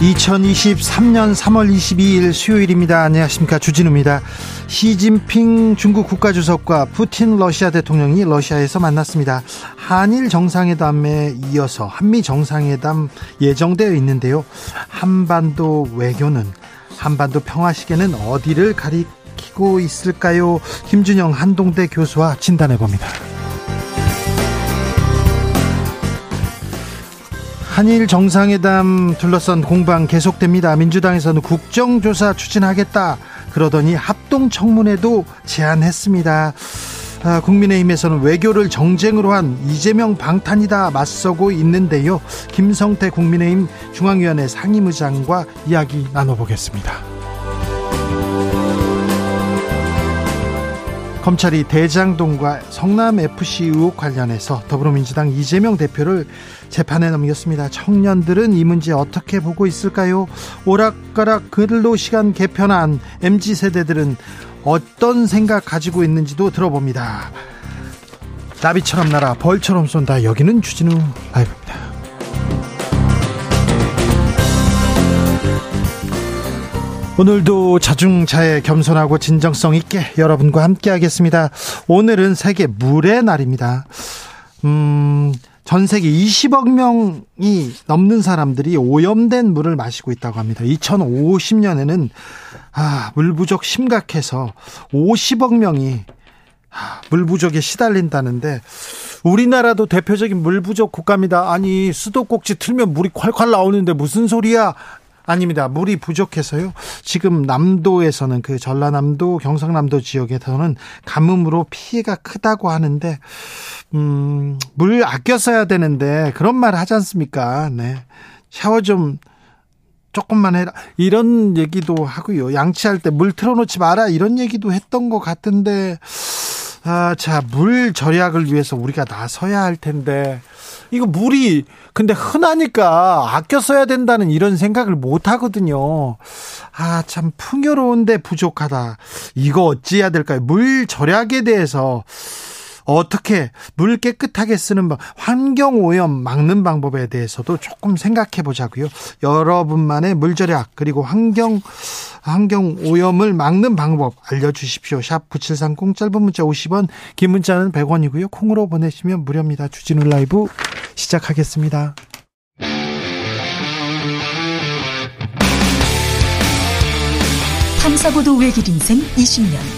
2023년 3월 22일 수요일입니다. 안녕하십니까. 주진우입니다. 시진핑 중국 국가주석과 푸틴 러시아 대통령이 러시아에서 만났습니다. 한일 정상회담에 이어서 한미 정상회담 예정되어 있는데요. 한반도 외교는 한반도 평화 시계는 어디를 가리키고 있을까요? 김준영 한동대 교수와 진단해 봅니다. 한일 정상회담 둘러싼 공방 계속됩니다. 민주당에서는 국정조사 추진하겠다. 그러더니 합동 청문회도 제안했습니다. 아, 국민의힘에서는 외교를 정쟁으로 한 이재명 방탄이다 맞서고 있는데요. 김성태 국민의힘 중앙위원회 상임의장과 이야기 나눠보겠습니다. 검찰이 대장동과 성남FC 의혹 관련해서 더불어민주당 이재명 대표를 재판에 넘겼습니다. 청년들은 이 문제 어떻게 보고 있을까요? 오락가락 근로 시간 개편안 MZ 세대들은 어떤 생각 가지고 있는지도 들어봅니다. 나비처럼 날아 벌처럼 쏜다. 여기는 주진우 라이브입니다. 오늘도 자중자애 겸손하고 진정성 있게 여러분과 함께 하겠습니다. 오늘은 세계 물의 날입니다. 음, 전 세계 20억 명이 넘는 사람들이 오염된 물을 마시고 있다고 합니다. 2050년에는 아, 물 부족 심각해서 50억 명이 아, 물 부족에 시달린다는데 우리나라도 대표적인 물 부족 국가입니다. 아니 수도꼭지 틀면 물이 콸콸 나오는데 무슨 소리야? 아닙니다. 물이 부족해서요. 지금 남도에서는 그 전라남도, 경상남도 지역에서는 가뭄으로 피해가 크다고 하는데 음, 물 아껴 써야 되는데 그런 말 하지 않습니까? 네. 샤워 좀 조금만 해라. 이런 얘기도 하고요. 양치할 때 물 틀어놓지 마라. 이런 얘기도 했던 것 같은데, 아, 자, 물 절약을 위해서 우리가 나서야 할 텐데, 이거 물이 근데 흔하니까 아껴 써야 된다는 이런 생각을 못 하거든요. 아, 참 풍요로운데 부족하다. 이거 어찌해야 될까요? 물 절약에 대해서 어떻게 물 깨끗하게 쓰는 방, 환경 오염 막는 방법에 대해서도 조금 생각해 보자고요. 여러분만의 물 절약 그리고 환경 환경 오염을 막는 방법 알려 주십시오. 샵 9730 짧은 문자 50원, 긴 문자는 100원이고요. 콩으로 보내시면 무료입니다. 주진우 라이브 시작하겠습니다. 탐사보도 외길 인생 20년.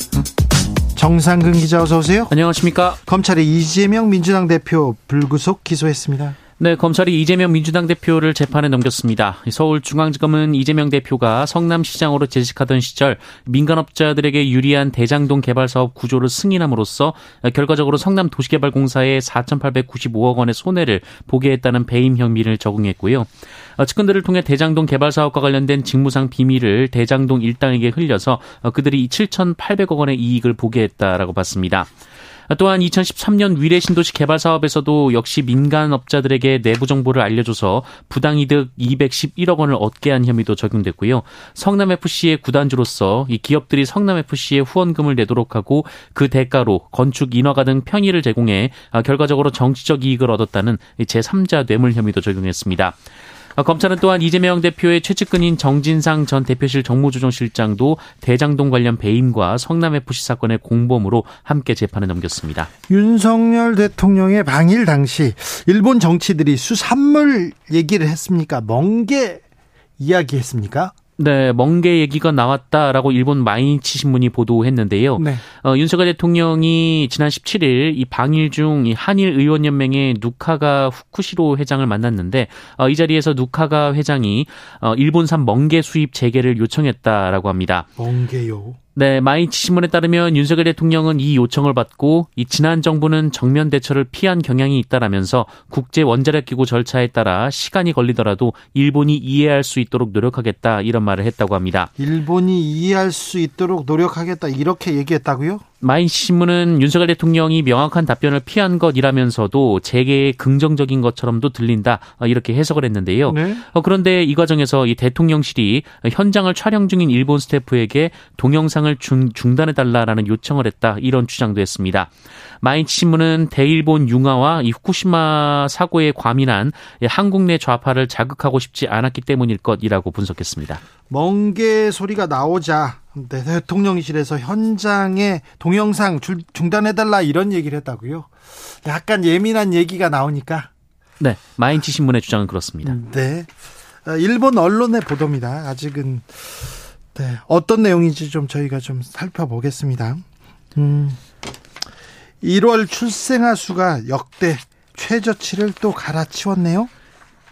정상근 기자 어서 오세요. 안녕하십니까. 검찰이 이재명 민주당 대표 불구속 기소했습니다. 네, 검찰이 이재명 민주당 대표를 재판에 넘겼습니다. 서울중앙지검은 이재명 대표가 성남시장으로 재직하던 시절 민간업자들에게 유리한 대장동 개발 사업 구조를 승인함으로써 결과적으로 성남 도시개발공사에 4,895억 원의 손해를 보게 했다는 배임 혐의를 적용했고요. 측근들을 통해 대장동 개발 사업과 관련된 직무상 비밀을 대장동 일당에게 흘려서 그들이 7,800억 원의 이익을 보게 했다라고 봤습니다. 또한 2013년 위례 신도시 개발 사업에서도 역시 민간 업자들에게 내부 정보를 알려줘서 부당이득 211억 원을 얻게 한 혐의도 적용됐고요. 성남 FC의 구단주로서 이 기업들이 성남 FC에 후원금을 내도록 하고 그 대가로 건축 인허가 등 편의를 제공해 결과적으로 정치적 이익을 얻었다는 제3자 뇌물 혐의도 적용했습니다. 어, 검찰은 또한 이재명 대표의 최측근인 정진상 전 대표실 정무조정실장도 대장동 관련 배임과 성남FC 사건의 공범으로 함께 재판에 넘겼습니다. 윤석열 대통령의 방일 당시 일본 정치들이 수산물 얘기를 했습니까? 멍게 이야기했습니까? 네, 멍게 얘기가 나왔다라고 일본 마이니치 신문이 보도했는데요. 네. 어, 윤석열 대통령이 지난 17일 이 방일 중 이 한일 의원 연맹의 누카가 후쿠시로 회장을 만났는데 어, 이 자리에서 누카가 회장이 어, 일본산 멍게 수입 재개를 요청했다라고 합니다. 멍게요. 네, 마이치 신문에 따르면 윤석열 대통령은 이 요청을 받고 이 지난 정부는 정면 대처를 피한 경향이 있다라면서 국제 원자력 기구 절차에 따라 시간이 걸리더라도 일본이 이해할 수 있도록 노력하겠다 이런 말을 했다고 합니다. 일본이 이해할 수 있도록 노력하겠다 이렇게 얘기했다고요? 마인 신문은 윤석열 대통령이 명확한 답변을 피한 것이라면서도 재계의 긍정적인 것처럼도 들린다 어, 이렇게 해석을 했는데요. 네. 어, 그런데 이 과정에서 이 대통령실이 현장을 촬영 중인 일본 스태프에게 동영상을 중, 중단해 달라라는 요청을 했다 이런 주장도 했습니다. 마인치 신문은 대일본 융화와 이 후쿠시마 사고에 과민한 한국 내 좌파를 자극하고 싶지 않았기 때문일 것이라고 분석했습니다. 멍게 소리가 나오자 네, 대통령실에서 현장에 동영상 중단해달라 이런 얘기를 했다고요. 약간 예민한 얘기가 나오니까. 네, 마인치 신문의 주장은 그렇습니다. 네, 어, 일본 언론의 보도입니다. 아직은 네, 어떤 내용인지 좀 저희가 좀 살펴보겠습니다. 음, 1월 출생아 수가 역대 최저치를 또 갈아치웠네요.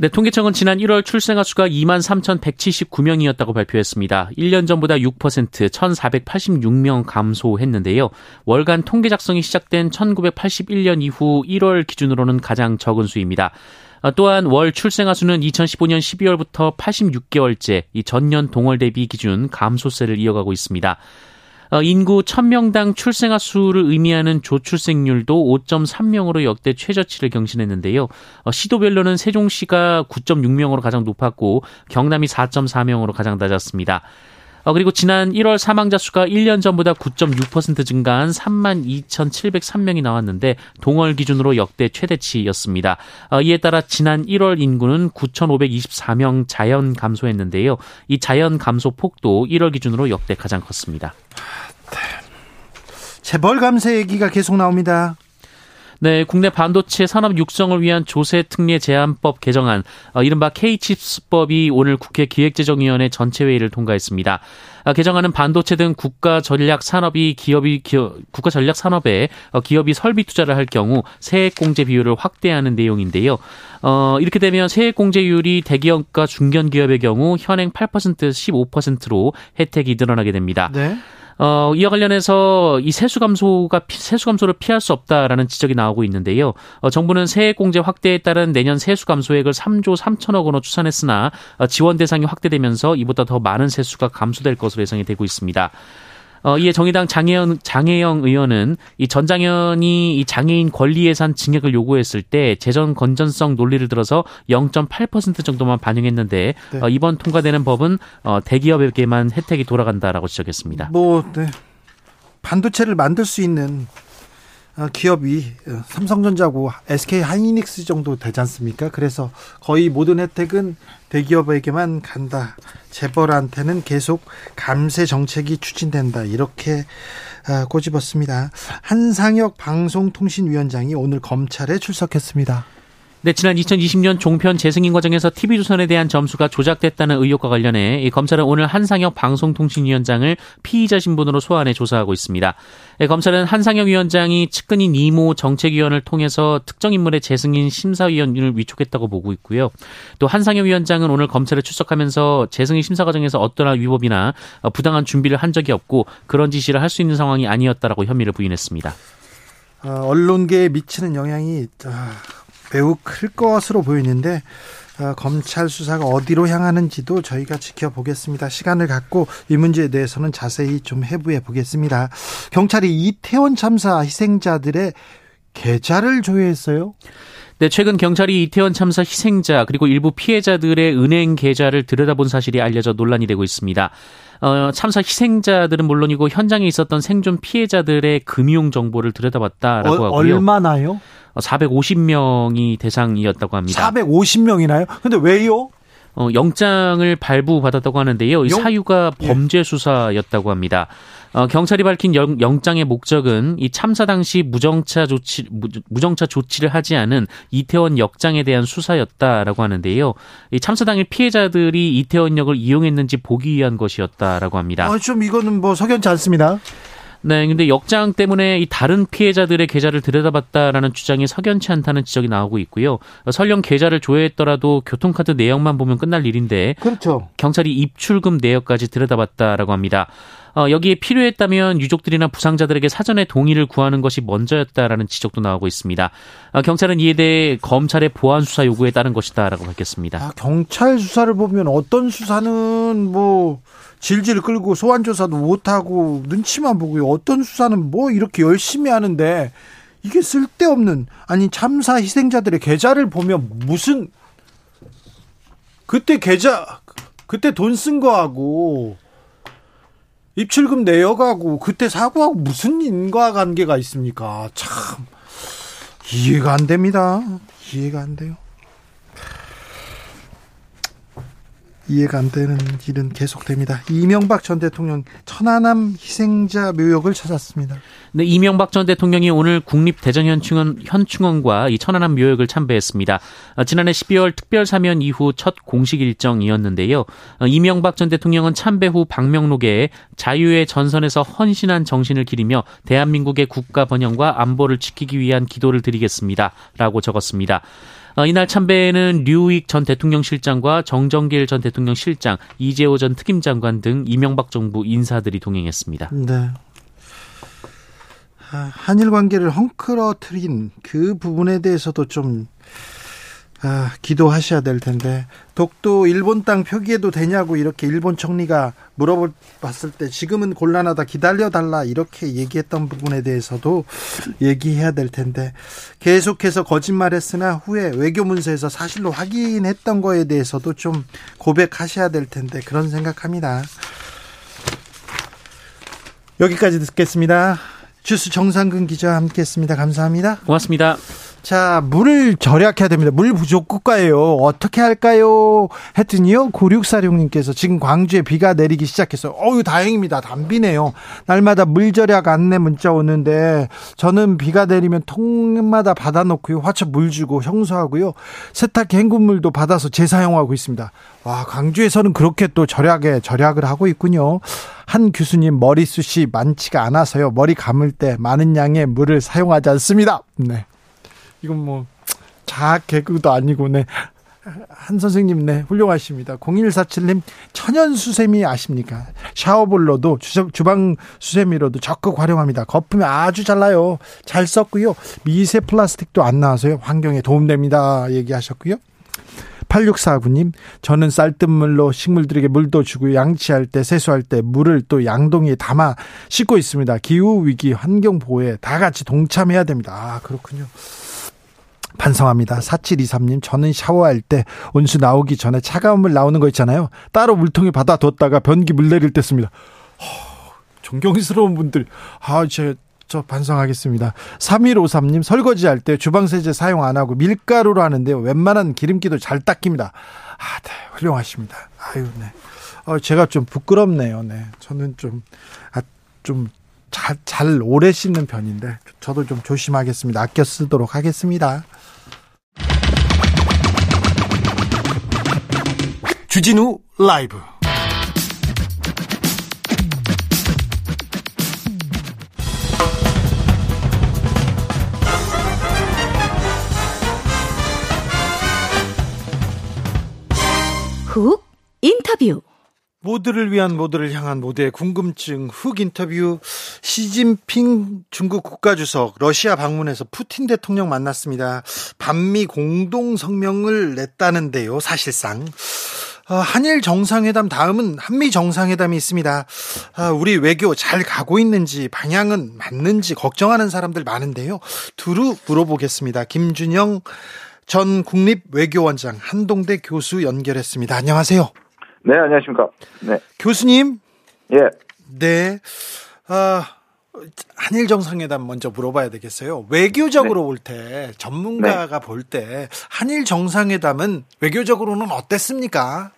네, 통계청은 지난 1월 출생아 수가 2만 3,179명이었다고 발표했습니다. 1년 전보다 6% 1,486명 감소했는데요. 월간 통계 작성이 시작된 1981년 이후 1월 기준으로는 가장 적은 수입니다. 어, 또한 월 출생아 수는 2015년 12월부터 86개월째 이 전년 동월 대비 기준 감소세를 이어가고 있습니다. 어, 인구 1000명당 출생아 수를 의미하는 조출생률도 5.3명으로 역대 최저치를 경신했는데요. 어, 시도별로는 세종시가 9.6명으로 가장 높았고 경남이 4.4명으로 가장 낮았습니다. 어, 그리고 지난 1월 사망자 수가 1년 전보다 9.6% 증가한 3만 2,703명이 나왔는데 동월 기준으로 역대 최대치였습니다. 이에 따라 지난 1월 인구는 9,524명 자연 감소했는데요. 이 자연 감소 폭도 1월 기준으로 역대 가장 컸습니다. 재벌 감세 얘기가 계속 나옵니다. 네, 국내 반도체 산업 육성을 위한 조세 특례 제한법 개정안, 어, 이른바 K칩스법이 오늘 국회 기획재정위원회 전체 회의를 통과했습니다. 아, 개정안은 반도체 등 국가 전략 산업이 기업이 기업, 국가 전략 산업에 어, 기업이 설비 투자를 할 경우 세액 공제 비율을 확대하는 내용인데요. 어, 이렇게 되면 세액 공제율이 대기업과 중견 기업의 경우 현행 8% 15%로 혜택이 늘어나게 됩니다. 네. 어, 이와 관련해서 이 세수 감소가 세수 감소를 피할 수 없다라는 지적이 나오고 있는데요. 어, 정부는 세액 공제 확대에 따른 내년 세수 감소액을 3조 3천억 원으로 추산했으나 어, 지원 대상이 확대되면서 이보다 더 많은 세수가 감소될 것으로 예상이 되고 있습니다. 어, 이에 정의당 장혜영, 장혜영 의원은 이 전장현이 이 장애인 권리 예산 증액을 요구했을 때 재정 건전성 논리를 들어서 0.8% 정도만 반영했는데 네. 어, 이번 통과되는 법은 어, 대기업에게만 혜택이 돌아간다라고 지적했습니다. 뭐 네. 반도체를 만들 수 있는 어, 기업이 어, 삼성전자고 SK 하이닉스 정도 되지 않습니까? 그래서 거의 모든 혜택은 대기업에게만 간다. 재벌한테는 계속 감세 정책이 추진된다. 이렇게 어, 꼬집었습니다. 한상혁 방송통신위원장이 오늘 검찰에 출석했습니다. 네, 지난 2020년 종편 재승인 과정에서 TV조선에 대한 점수가 조작됐다는 의혹과 관련해 이 검찰은 오늘 한상혁 방송통신위원장을 피의자 신분으로 소환해 조사하고 있습니다. 네, 검찰은 한상혁 위원장이 측근인 이모 정책위원을 통해서 특정 인물의 재승인 심사위원을 위촉했다고 보고 있고요. 또 한상혁 위원장은 오늘 검찰에 출석하면서 재승인 심사 과정에서 어떠한 위법이나 부당한 준비를 한 적이 없고 그런 지시를 할 수 있는 상황이 아니었다라고 혐의를 부인했습니다. 어, 언론계에 미치는 영향이 아, 매우 클 것으로 보이는데 어, 검찰 수사가 어디로 향하는지도 저희가 지켜보겠습니다. 시간을 갖고 이 문제에 대해서는 자세히 좀 해부해 보겠습니다. 경찰이 이태원 참사 희생자들의 계좌를 조회했어요. 네, 최근 경찰이 이태원 참사 희생자 그리고 일부 피해자들의 은행 계좌를 들여다본 사실이 알려져 논란이 되고 있습니다. 어, 참사 희생자들은 물론이고 현장에 있었던 생존 피해자들의 금융 정보를 들여다봤다라고 어, 하고요. 얼마나요? 450명이 대상이었다고 합니다. 450명이나요? 근데 왜요? 어, 영장을 발부받았다고 하는데요. 이 사유가 예. 범죄 수사였다고 합니다. 어, 경찰이 밝힌 영, 장의 목적은 이 참사 당시 무정차 조치 무정차 조치를 하지 않은 이태원 역장에 대한 수사였다라고 하는데요. 이 참사 당일 피해자들이 이태원 역을 이용했는지 보기 위한 것이었다라고 합니다. 아, 좀 이거는 뭐 석연치 않습니다. 네, 근데 역장 때문에 이 다른 피해자들의 계좌를 들여다봤다라는 주장이 석연치 않다는 지적이 나오고 있고요. 설령 계좌를 조회했더라도 교통카드 내역만 보면 끝날 일인데 그렇죠. 경찰이 입출금 내역까지 들여다봤다라고 합니다. 어, 여기에 필요했다면 유족들이나 부상자들에게 사전에 동의를 구하는 것이 먼저였다라는 지적도 나오고 있습니다. 어, 경찰은 이에 대해 검찰의 보안 수사 요구에 따른 것이다라고 밝혔습니다. 아, 경찰 수사를 보면 어떤 수사는 뭐 질질 끌고 소환 조사도 못 하고 눈치만 보고요. 어떤 수사는 뭐 이렇게 열심히 하는데 이게 쓸데없는 아니 참사 희생자들의 계좌를 보면 무슨 그때 계좌 그때 돈 쓴 거하고 입출금 내역하고 그때 사고하고 무슨 인과관계가 있습니까? 참 이해가 안 됩니다. 이해가 안 돼요. 이해가 안 되는 일은 계속됩니다. 이명박 전 대통령 천안함 희생자 묘역을 찾았습니다. 네, 이명박 전 대통령이 오늘 국립대전현충원 현충원과 이 천안함 묘역을 참배했습니다. 어, 지난해 12월 특별 사면 이후 첫 공식 일정이었는데요. 어, 이명박 전 대통령은 참배 후 방명록에 자유의 전선에서 헌신한 정신을 기리며 대한민국의 국가 번영과 안보를 지키기 위한 기도를 드리겠습니다라고 적었습니다. 어, 이날 참배에는 류익 전 대통령 실장과 정정길 전 대통령 실장, 이재호 전 특임 장관 등 이명박 정부 인사들이 동행했습니다. 네. 아, 한일 관계를 헝클어트린 그 부분에 대해서도 좀 아, 기도하셔야 될 텐데 독도 일본 땅 표기해도 되냐고 이렇게 일본 총리가 물어봤을 때 지금은 곤란하다 기다려 달라 이렇게 얘기했던 부분에 대해서도 얘기해야 될 텐데 계속해서 거짓말했으나 후에 외교 문서에서 사실로 확인했던 거에 대해서도 좀 고백하셔야 될 텐데 그런 생각합니다. 여기까지 듣겠습니다. 주스 정상근 기자와 함께했습니다. 감사합니다. 고맙습니다. 자, 물을 절약해야 됩니다. 물 부족 국가예요. 어떻게 할까요? 했더니요, 9646님께서 지금 광주에 비가 내리기 시작했어요. 어유 다행입니다. 단비네요. 날마다 물 절약 안내 문자 오는데, 저는 비가 내리면 통마다 받아놓고요. 화초 물 주고 형수하고요. 세탁기 헹군물도 받아서 재사용하고 있습니다. 와, 광주에서는 그렇게 또 절약에 절약을 하고 있군요. 한 교수님 머리숱이 많지가 않아서요. 머리 감을 때 많은 양의 물을 사용하지 않습니다. 네. 이건 뭐 자학 개그도 아니고 네. 한 선생님 네 훌륭하십니다. 0147님 천연 수세미 아십니까? 샤워볼로도 주방 수세미로도 적극 활용합니다. 거품이 아주 잘 나요. 잘 썼고요. 미세 플라스틱도 안 나와서요. 환경에 도움됩니다. 얘기하셨고요. 8649님, 저는 쌀뜨물로 식물들에게 물도 주고 양치할 때, 세수할 때 물을 또 양동이에 담아 씻고 있습니다. 기후위기 환경 보호에 다 같이 동참해야 됩니다. 아, 그렇군요. 반성합니다. 4723님, 저는 샤워할 때 온수 나오기 전에 차가운 물 나오는 거 있잖아요. 따로 물통에 받아뒀다가 변기 물 내릴 때 씁니다. 허, 존경스러운 분들. 아, 제, 저 반성하겠습니다. 3153님, 설거지 할 때 주방세제 사용 안 하고 밀가루로 하는데요. 웬만한 기름기도 잘 닦입니다. 아, 네, 훌륭하십니다. 아유, 네. 어, 제가 좀 부끄럽네요. 네. 저는 좀, 아, 좀 잘, 잘 오래 씻는 편인데, 저도 좀 조심하겠습니다. 아껴 쓰도록 하겠습니다. 주진우 라이브. 훅 인터뷰 모두를 위한 모두를 향한 모두의 궁금증 훅 인터뷰 시진핑 중국 국가주석 러시아 방문해서 푸틴 대통령 만났습니다. 반미 공동 성명을 냈다는데요. 사실상 어, 한일 정상회담 다음은 한미 정상회담이 있습니다. 아, 우리 외교 잘 가고 있는지 방향은 맞는지 걱정하는 사람들 많은데요. 두루 물어보겠습니다. 김준영 전 국립외교원장 한동대 교수 연결했습니다. 안녕하세요. 네, 안녕하십니까. 네. 교수님. 예. 네. 아, 한일 정상회담 먼저 물어봐야 되겠어요. 외교적으로 네. 볼때 전문가가 네. 볼때 한일 정상회담은 외교적으로는 어땠습니까?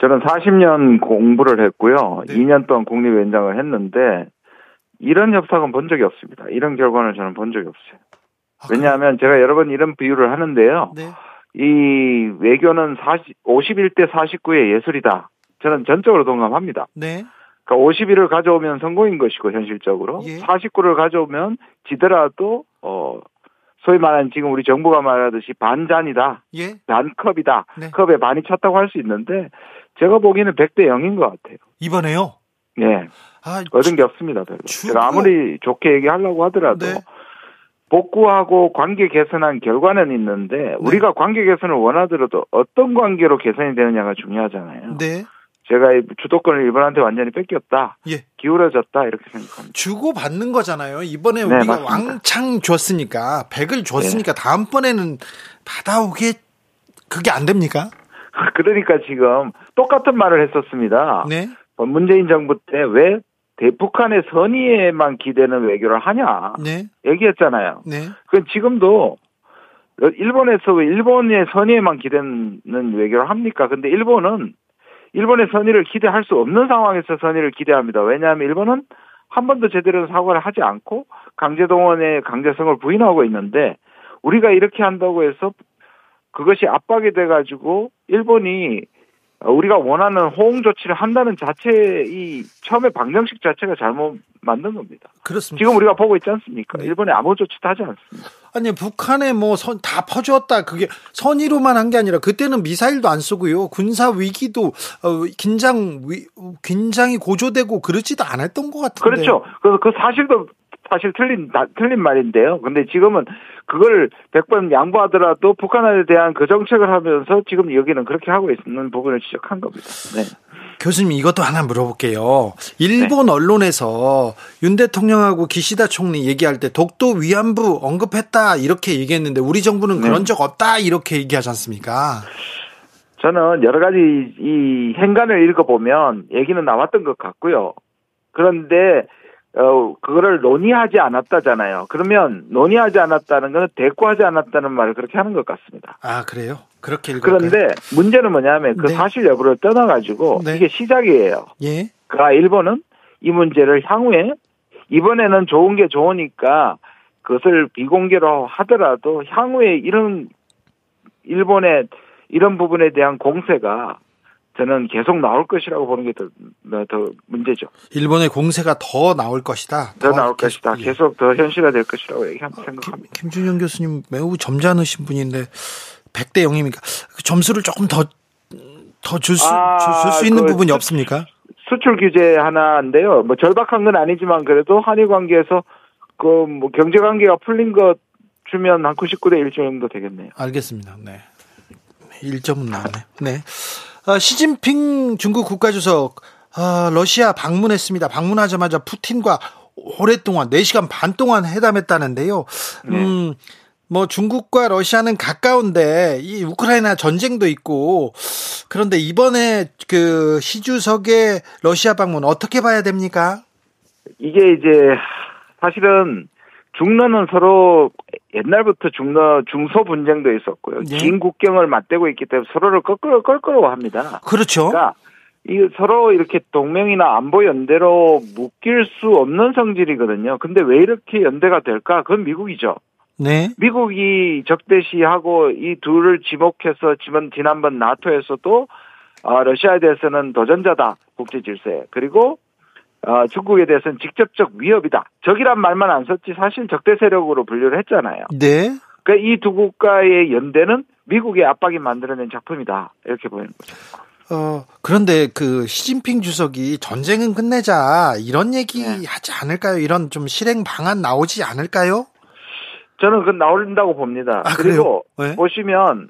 저는 40년 공부를 했고요. 네. 2년 동안 국립위원장을 했는데 이런 협상은 본 적이 없습니다. 이런 결과는 저는 본 적이 없어요. 아, 왜냐하면 제가 여러 번 이런 비유를 하는데요. 네. 이 외교는 40, 51대 49의 예술이다. 저는 전적으로 동감합니다. 네. 그러니까 51을 가져오면 성공인 것이고 현실적으로 예. 49를 가져오면 지더라도 어 소위 말하는 지금 우리 정부가 말하듯이 반잔이다. 예. 반컵이다. 네. 컵에 반이 찼다고 할 수 있는데 제가 보기에는 100대 0인 것 같아요. 이번에요? 네. 아, 얻은 게 없습니다, 별로. 주고... 제가 아무리 좋게 얘기하려고 하더라도 네. 복구하고 관계 개선한 결과는 있는데 네. 우리가 관계 개선을 원하더라도 어떤 관계로 개선이 되느냐가 중요하잖아요. 네. 제가 주도권을 일본한테 완전히 뺏겼다. 예. 기울어졌다. 이렇게 생각합니다. 주고 받는 거잖아요. 이번에 네, 우리가 맞습니다. 왕창 줬으니까 100을 줬으니까 네. 다음번에는 받아오게 그게 안 됩니까? 그러니까 지금 똑같은 말을 했었습니다. 네. 문재인 정부 때 왜 대북한의 선의에만 기대는 외교를 하냐 네. 얘기했잖아요. 네. 그 지금도 일본에서 왜 일본의 선의에만 기대는 외교를 합니까? 근데 일본은 일본의 선의를 기대할 수 없는 상황에서 선의를 기대합니다. 왜냐하면 일본은 한 번도 제대로 사과를 하지 않고 강제동원의 강제성을 부인하고 있는데 우리가 이렇게 한다고 해서 그것이 압박이 돼가지고 일본이 우리가 원하는 호응 조치를 한다는 자체 이 처음에 방정식 자체가 잘못 만든 겁니다. 그렇습니다. 지금 우리가 보고 있지 않습니까? 네. 일본에 아무 조치도 하지 않습니다. 아니 북한에 뭐 선 다 퍼주었다 그게 선의로만 한 게 아니라 그때는 미사일도 안 쓰고요 군사 위기도 어, 긴장 위, 긴장이 고조되고 그러지도 않았던 것 같은데. 그렇죠. 그, 그 사실도 사실 틀린 틀린 말인데요. 근데 지금은 그걸 100번 양보하더라도 북한에 대한 그 정책을 하면서 지금 여기는 그렇게 하고 있는 부분을 지적한 겁니다. 네. 교수님 이것도 하나 물어볼게요. 일본 네. 언론에서 윤 대통령하고 기시다 총리 얘기할 때 독도 위안부 언급했다 이렇게 얘기했는데 우리 정부는 그런 네. 적 없다 이렇게 얘기하지 않습니까? 저는 여러 가지 이 행간을 읽어보면 얘기는 나왔던 것 같고요. 그런데 어, 그거를 논의하지 않았다잖아요. 그러면 논의하지 않았다는 것은 대꾸하지 않았다는 말을 그렇게 하는 것 같습니다. 아, 그래요? 그렇게 읽을까요? 그런데 문제는 뭐냐면 그 네. 사실 여부를 떠나가지고 네. 이게 시작이에요. 예. 그러니까 일본은 이 문제를 향후에 이번에는 좋은 게 좋으니까 그것을 비공개로 하더라도 향후에 이런 일본의 이런 부분에 대한 공세가 저는 계속 나올 것이라고 보는 게더 더 문제죠. 일본의 공세가 더 나올 것이다. 더, 더 나올 계속, 것이다. 계속 더 현실화 될 것이라고 얘기 생각합니다. 김, 김준영 교수님 매우 점잖으신 분인데 100대 0입니까? 그 점수를 조금 더 더 줄수 줄수 아, 있는 그 부분이 없습니까? 수출 규제 하나인데요. 뭐 절박한 건 아니지만 그래도 한일 관계에서 그 뭐 경제 관계가 풀린 것 주면 한 99대 1 정도 되겠네요. 알겠습니다. 네. 1점은 나오네. 네. 어, 시진핑 중국 국가주석 어, 러시아 방문했습니다. 방문하자마자 푸틴과 오랫동안 4시간 반 동안 회담했다는데요. 네. 음, 뭐 중국과 러시아는 가까운데 이 우크라이나 전쟁도 있고 그런데 이번에 그 시주석의 러시아 방문 어떻게 봐야 됩니까? 이게 이제 사실은 중러는 서로 옛날부터 중러 중소 분쟁도 있었고요. 네. 긴 국경을 맞대고 있기 때문에 서로를 껄끄러 껄끄러워합니다. 그렇죠. 그러니까 이 서로 이렇게 동맹이나 안보 연대로 묶일 수 없는 성질이거든요. 근데 왜 이렇게 연대가 될까? 그건 미국이죠. 네. 미국이 적대시하고 이 둘을 지목해서 지난 지난번 나토에서도 어, 러시아에 대해서는 도전자다 국제 질서에 그리고 어, 중국에 대해서는 직접적 위협이다. 적이란 말만 안 썼지 사실 적대 세력으로 분류를 했잖아요. 네. 그러니까 이 두 국가의 연대는 미국의 압박이 만들어낸 작품이다. 이렇게 보이는 거죠. 어, 그런데 그 시진핑 주석이 전쟁은 끝내자 이런 얘기 네. 하지 않을까요? 이런 좀 실행 방안 나오지 않을까요? 저는 그 나온다고 봅니다. 아, 그리고 네? 보시면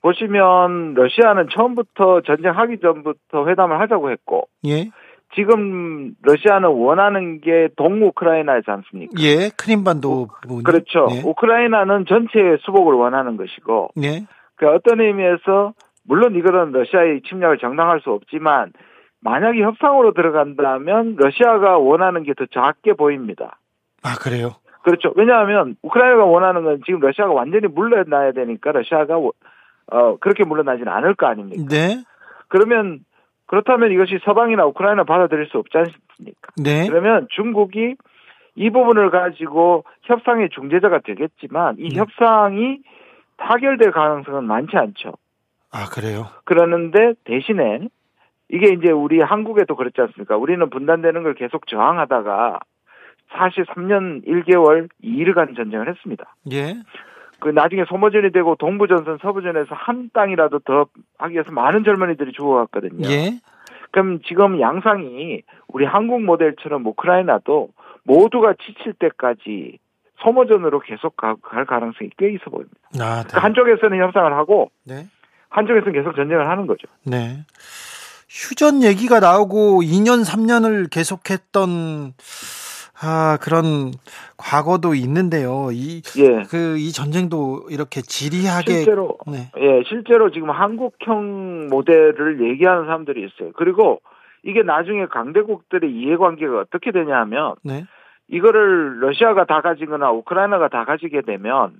보시면 러시아는 처음부터 전쟁하기 전부터 회담을 하자고 했고 예. 지금 러시아는 원하는 게 동우크라이나이지 않습니까? 예, 크림반도 부분. 그렇죠. 예. 우크라이나는 전체 수복을 원하는 것이고, 예. 그 어떤 의미에서 물론 이거는 러시아의 침략을 정당할 수 없지만 만약에 협상으로 들어간다면 러시아가 원하는 게 더 작게 보입니다. 아 그래요? 그렇죠. 왜냐하면 우크라이나가 원하는 건 지금 러시아가 완전히 물러나야 되니까 러시아가 어 그렇게 물러나지는 않을 거 아닙니까? 네. 그러면 그렇다면 이것이 서방이나 우크라이나 받아들일 수 없지 않습니까? 네. 그러면 중국이 이 부분을 가지고 협상의 중재자가 되겠지만 이 네. 협상이 타결될 가능성은 많지 않죠. 아 그래요? 그러는데 대신에 이게 이제 우리 한국에도 그렇지 않습니까? 우리는 분단되는 걸 계속 저항하다가 사실 3년 1개월 2일간 전쟁을 했습니다. 예. 그 나중에 소모전이 되고 동부전선 서부전에서 한 땅이라도 더 하기 위해서 많은 젊은이들이 죽어갔거든요. 예. 그럼 지금 양상이 우리 한국 모델처럼 우크라이나도 모두가 지칠 때까지 소모전으로 계속 갈 가능성이 꽤 있어 보입니다. 아, 네. 그러니까 한쪽에서는 협상을 하고 네. 한쪽에서는 계속 전쟁을 하는 거죠. 네. 휴전 얘기가 나오고 2년 3년을 계속했던 아, 그런 과거도 있는데요. 이, 예. 그, 이 전쟁도 이렇게 지리하게. 실제로, 네. 예, 실제로 지금 한국형 모델을 얘기하는 사람들이 있어요. 그리고 이게 나중에 강대국들의 이해관계가 어떻게 되냐 하면. 네. 이거를 러시아가 다 가지거나 우크라이나가 다 가지게 되면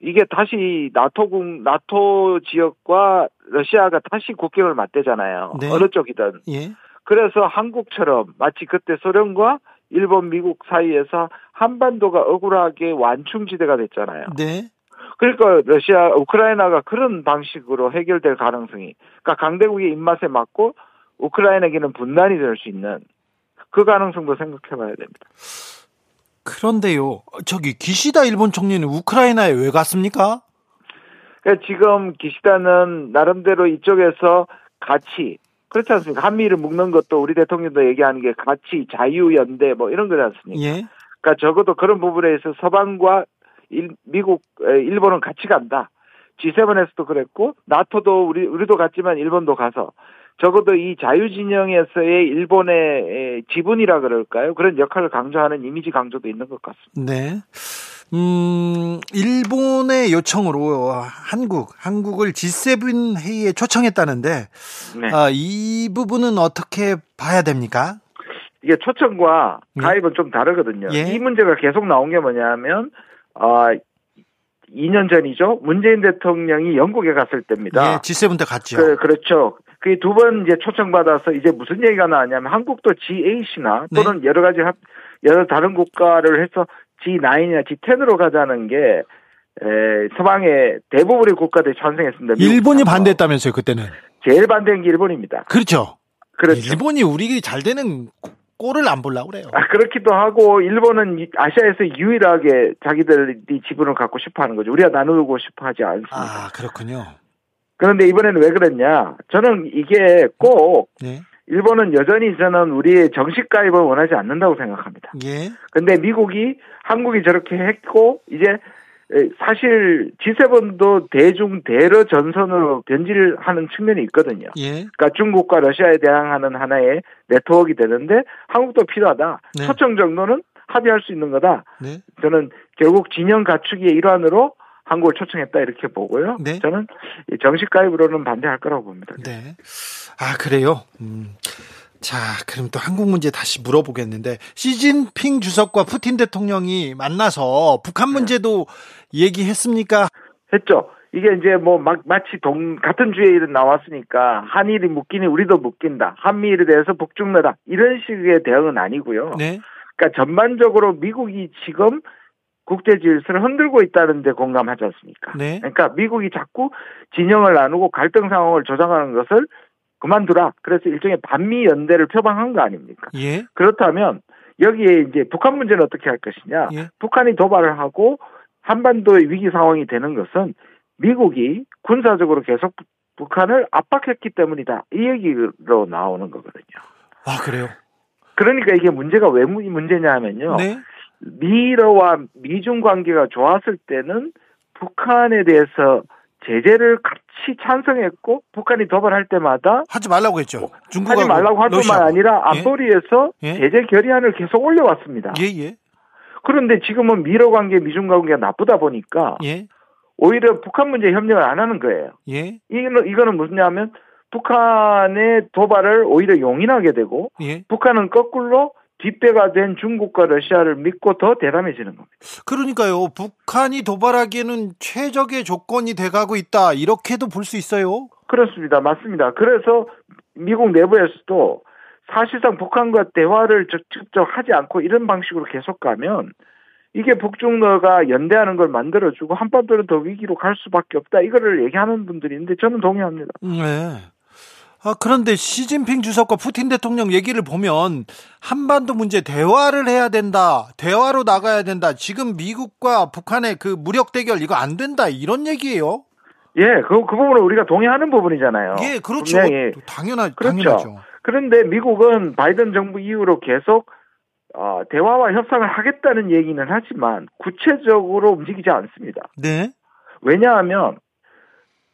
이게 다시 나토국 나토 지역과 러시아가 다시 국경을 맞대잖아요. 네. 어느 쪽이든. 예. 그래서 한국처럼 마치 그때 소련과 일본, 미국 사이에서 한반도가 억울하게 완충지대가 됐잖아요. 네. 그러니까 러시아, 우크라이나가 그런 방식으로 해결될 가능성이, 그러니까 강대국의 입맛에 맞고 우크라이나에게는 분단이 될 수 있는 그 가능성도 생각해 봐야 됩니다. 그런데요, 저기 기시다 일본 총리는 우크라이나에 왜 갔습니까? 그러니까 지금 기시다는 나름대로 이쪽에서 같이 그렇지 않습니까? 한미를 묶는 것도 우리 대통령도 얘기하는 게 같이 자유 연대 뭐 이런 거지 않습니까? 예. 그러니까 적어도 그런 부분에 있어 서방과 일, 미국, 일본은 같이 간다. G7에서도 그랬고 나토도 우리 우리도 갔지만 일본도 가서 적어도 이 자유진영에서의 일본의 지분이라 그럴까요? 그런 역할을 강조하는 이미지 강조도 있는 것 같습니다. 네. 음, 일본의 요청으로 한국, 한국을 G7 회의에 초청했다는데, 네. 아, 이 부분은 어떻게 봐야 됩니까? 이게 초청과 네. 가입은 네. 좀 다르거든요. 예. 이 문제가 계속 나온 게 뭐냐면, 아, 2년 전이죠. 문재인 대통령이 영국에 갔을 때입니다. 예, G7 때 갔죠. 그, 그렇죠. 그 두 번 이제 초청받아서 이제 무슨 얘기가 나왔냐면 한국도 G8이나 또는 네. 여러 가지 여러 다른 국가를 해서 G9이나 G10으로 가자는 게 에, 서방의 대부분의 국가들이 찬성했습니다. 일본이 반대했다면서요, 그때는? 제일 반대한 게 일본입니다. 그렇죠. 그렇죠. 일본이 우리 잘 되는 꼴을 안 보려고 그래요. 아, 그렇기도 하고, 일본은 아시아에서 유일하게 자기들이 지분을 갖고 싶어 하는 거죠. 우리가 나누고 싶어 하지 않습니다. 아, 그렇군요. 그런데 이번에는 왜 그랬냐? 저는 이게 꼭, 네. 일본은 여전히 저는 우리의 정식 가입을 원하지 않는다고 생각합니다. 예. 근데 미국이 한국이 저렇게 했고 이제 사실 G7도 대중 대러 전선으로 변질하는 측면이 있거든요. 예. 그러니까 중국과 러시아에 대항하는 하나의 네트워크가 되는데 한국도 필요하다. 네. 초청 정도는 합의할 수 있는 거다. 네. 저는 결국 진영 갖추기의 일환으로 한국을 초청했다 이렇게 보고요. 네. 저는 정식 가입으로는 반대할 거라고 봅니다. 네. 아 그래요. 음. 자, 그럼 또 한국 문제 다시 물어보겠는데 시진핑 주석과 푸틴 대통령이 만나서 북한 네. 문제도 네. 얘기했습니까? 했죠. 이게 이제 뭐 막 마치 동 같은 주에 일은 나왔으니까 한일이 묶이니 우리도 묶인다. 한미일에 대해서 북중러다 이런 식의 대응은 아니고요. 네. 그러니까 전반적으로 미국이 지금 국제 질서를 흔들고 있다는 데 공감하지 않습니까? 네. 그러니까 미국이 자꾸 진영을 나누고 갈등 상황을 조장하는 것을 그만두라. 그래서 일종의 반미 연대를 표방한 거 아닙니까? 예. 그렇다면 여기에 이제 북한 문제는 어떻게 할 것이냐? 예. 북한이 도발을 하고 한반도의 위기 상황이 되는 것은 미국이 군사적으로 계속 북한을 압박했기 때문이다. 이 얘기로 나오는 거거든요. 아, 그래요? 그러니까 이게 문제가 왜 문제냐 하면요. 네? 미러와 미중 관계가 좋았을 때는 북한에 대해서 제재를 같이 찬성했고 북한이 도발할 때마다 하지 말라고 했죠. 중국하고 하지 말라고 할 뿐만 아니라 예? 안보리에서 예? 제재 결의안을 계속 올려왔습니다. 예, 예. 그런데 지금은 미러 관계, 미중 관계가 나쁘다 보니까 예. 오히려 북한 문제 협력을 안 하는 거예요. 예. 이거는 이거는 무슨냐면 북한의 도발을 오히려 용인하게 되고 예. 북한은 거꾸로 뒷배가 된 중국과 러시아를 믿고 더 대담해지는 겁니다. 그러니까요. 북한이 도발하기에는 최적의 조건이 돼가고 있다. 이렇게도 볼 수 있어요. 그렇습니다. 맞습니다. 그래서 미국 내부에서도 사실상 북한과 대화를 직접 하지 않고 이런 방식으로 계속 가면 이게 북중러가 연대하는 걸 만들어주고 한반도는 더 위기로 갈 수밖에 없다. 이거를 얘기하는 분들이 있는데 저는 동의합니다. 네. 아, 그런데 시진핑 주석과 푸틴 대통령 얘기를 보면 한반도 문제 대화를 해야 된다. 대화로 나가야 된다. 지금 미국과 북한의 그 무력 대결 이거 안 된다. 이런 얘기예요. 예, 그, 그 부분은 우리가 동의하는 부분이잖아요. 예, 그렇죠. 당연하, 그렇죠. 당연하죠. 그런데 미국은 바이든 정부 이후로 계속 어, 대화와 협상을 하겠다는 얘기는 하지만 구체적으로 움직이지 않습니다. 네. 왜냐하면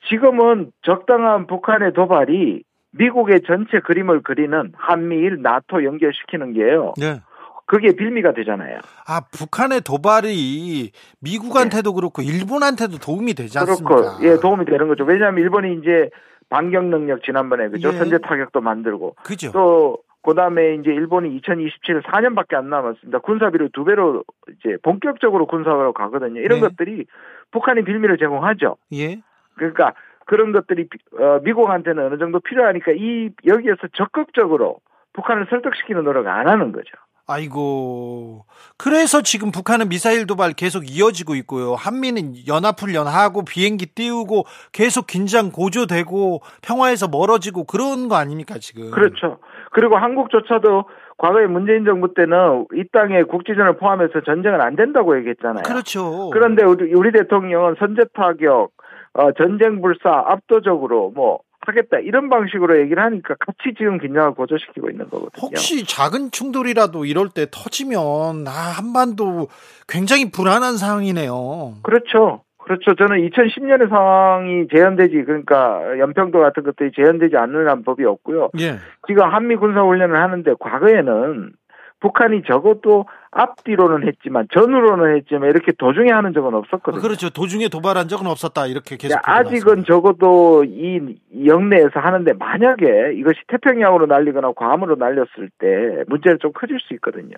지금은 적당한 북한의 도발이 미국의 전체 그림을 그리는 한미일 나토 연결시키는 게요. 네. 그게 빌미가 되잖아요. 아, 북한의 도발이 미국한테도 네. 그렇고 일본한테도 도움이 되지 않습니까? 그렇고, 예, 도움이 되는 거죠. 왜냐하면 일본이 이제 반격 능력 지난번에 그죠? 예. 선제 타격도 만들고. 그죠. 또 그다음에 이제 일본이 2027 4년밖에 안 남았습니다. 군사비를 두 배로 이제 본격적으로 군사로 가거든요. 이런 네. 것들이 북한이 빌미를 제공하죠. 예. 그러니까 그런 것들이 어, 미국한테는 어느 정도 필요하니까 이 여기에서 적극적으로 북한을 설득시키는 노력을 안 하는 거죠. 아이고. 그래서 지금 북한은 미사일 도발 계속 이어지고 있고요. 한미는 연합훈련하고 비행기 띄우고 계속 긴장 고조되고 평화에서 멀어지고 그런 거 아닙니까, 지금? 그렇죠. 그리고 한국조차도 과거에 문재인 정부 때는 이 땅에 국지전을 포함해서 전쟁은 안 된다고 얘기했잖아요. 그렇죠. 그런데 우리, 우리 대통령은 선제 타격, 어, 전쟁 불사 압도적으로 뭐 하겠다 이런 방식으로 얘기를 하니까 같이 지금 긴장을 고조시키고 있는 거거든요. 혹시 작은 충돌이라도 이럴 때 터지면 아 한반도 굉장히 불안한 상황이네요. 그렇죠. 그렇죠. 저는 2010년의 상황이 재현되지 그러니까 연평도 같은 것들이 재현되지 않는 법이 없고요. 예. 지금 한미 군사 훈련을 하는데 과거에는 북한이 적어도 앞뒤로는 했지만 전으로는 했지만 이렇게 도중에 하는 적은 없었거든요. 그렇죠. 도중에 도발한 적은 없었다. 이렇게 계속. 아직은 적어도 이 영내에서 하는데 만약에 이것이 태평양으로 날리거나 괌으로 날렸을 때 문제는 좀 커질 수 있거든요.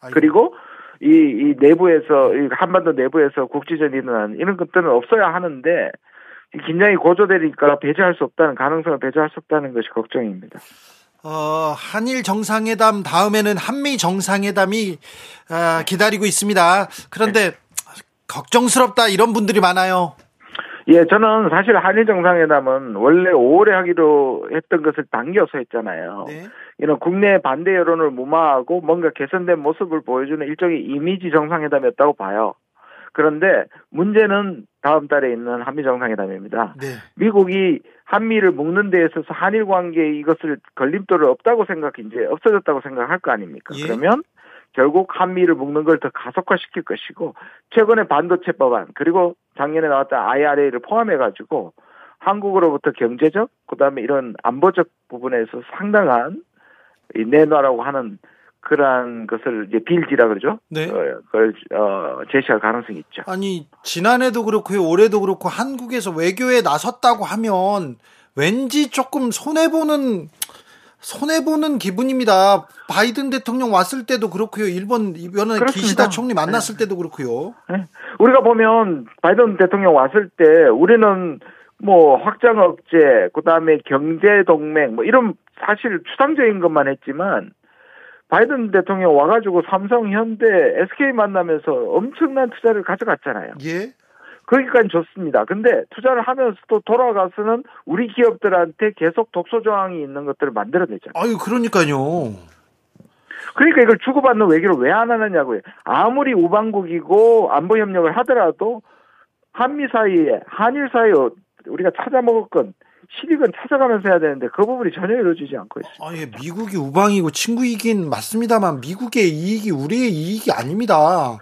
아이고. 그리고 이, 이 내부에서 이 한반도 내부에서 국지전이 일어난 이런 것들은 없어야 하는데 긴장이 고조되니까 배제할 수 없다는 가능성을 배제할 수 없다는 것이 걱정입니다. 어, 한일 정상회담 다음에는 한미 정상회담이 어, 기다리고 있습니다. 그런데 네. 걱정스럽다 이런 분들이 많아요. 예, 저는 사실 한일 정상회담은 원래 5월에 하기로 했던 것을 당겨서 했잖아요. 네. 이런 국내 반대 여론을 무마하고 뭔가 개선된 모습을 보여주는 일종의 이미지 정상회담이었다고 봐요. 그런데 문제는 다음 달에 있는 한미 정상회담입니다. 네. 미국이 한미를 묶는 데 있어서 한일 관계에 이것을 걸림돌을 없다고 생각, 이제 없어졌다고 생각할 거 아닙니까? 예. 그러면 결국 한미를 묶는 걸 더 가속화시킬 것이고 최근에 반도체 법안 그리고 작년에 나왔던 IRA를 포함해 가지고 한국으로부터 경제적 그다음에 이런 안보적 부분에서 상당한 내놔라고 하는 그러한 것을 이제 빌지라 그러죠. 네. 어, 그걸 어, 제시할 가능성이 있죠. 아니 지난해도 그렇고요, 올해도 그렇고 한국에서 외교에 나섰다고 하면 왠지 조금 손해 보는 손해 보는 기분입니다. 바이든 대통령 왔을 때도 그렇고요. 일본 이번에. 기시다 총리 만났을 네. 때도 그렇고요. 네. 우리가 보면 바이든 대통령 왔을 때 우리는 뭐 확장 억제, 그다음에 경제 동맹 뭐 이런 사실 추상적인 것만 했지만 바이든 대통령 와가지고 삼성, 현대, SK 만나면서 엄청난 투자를 가져갔잖아요. 예. 거기까지 좋습니다. 근데 투자를 하면서 또 돌아가서는 우리 기업들한테 계속 독소 조항이 있는 것들을 만들어내잖아요. 아유, 그러니까요. 그러니까 이걸 주고받는 외교를 왜 안 하느냐고요. 아무리 우방국이고 안보 협력을 하더라도 한미 사이에 한일 사이에 우리가 찾아 먹을 건 실익은 찾아가면서 해야 되는데 그 부분이 전혀 이루어지지 않고 있습니다. 아, 예, 미국이 우방이고 친구이긴 맞습니다만 미국의 이익이 우리의 이익이 아닙니다.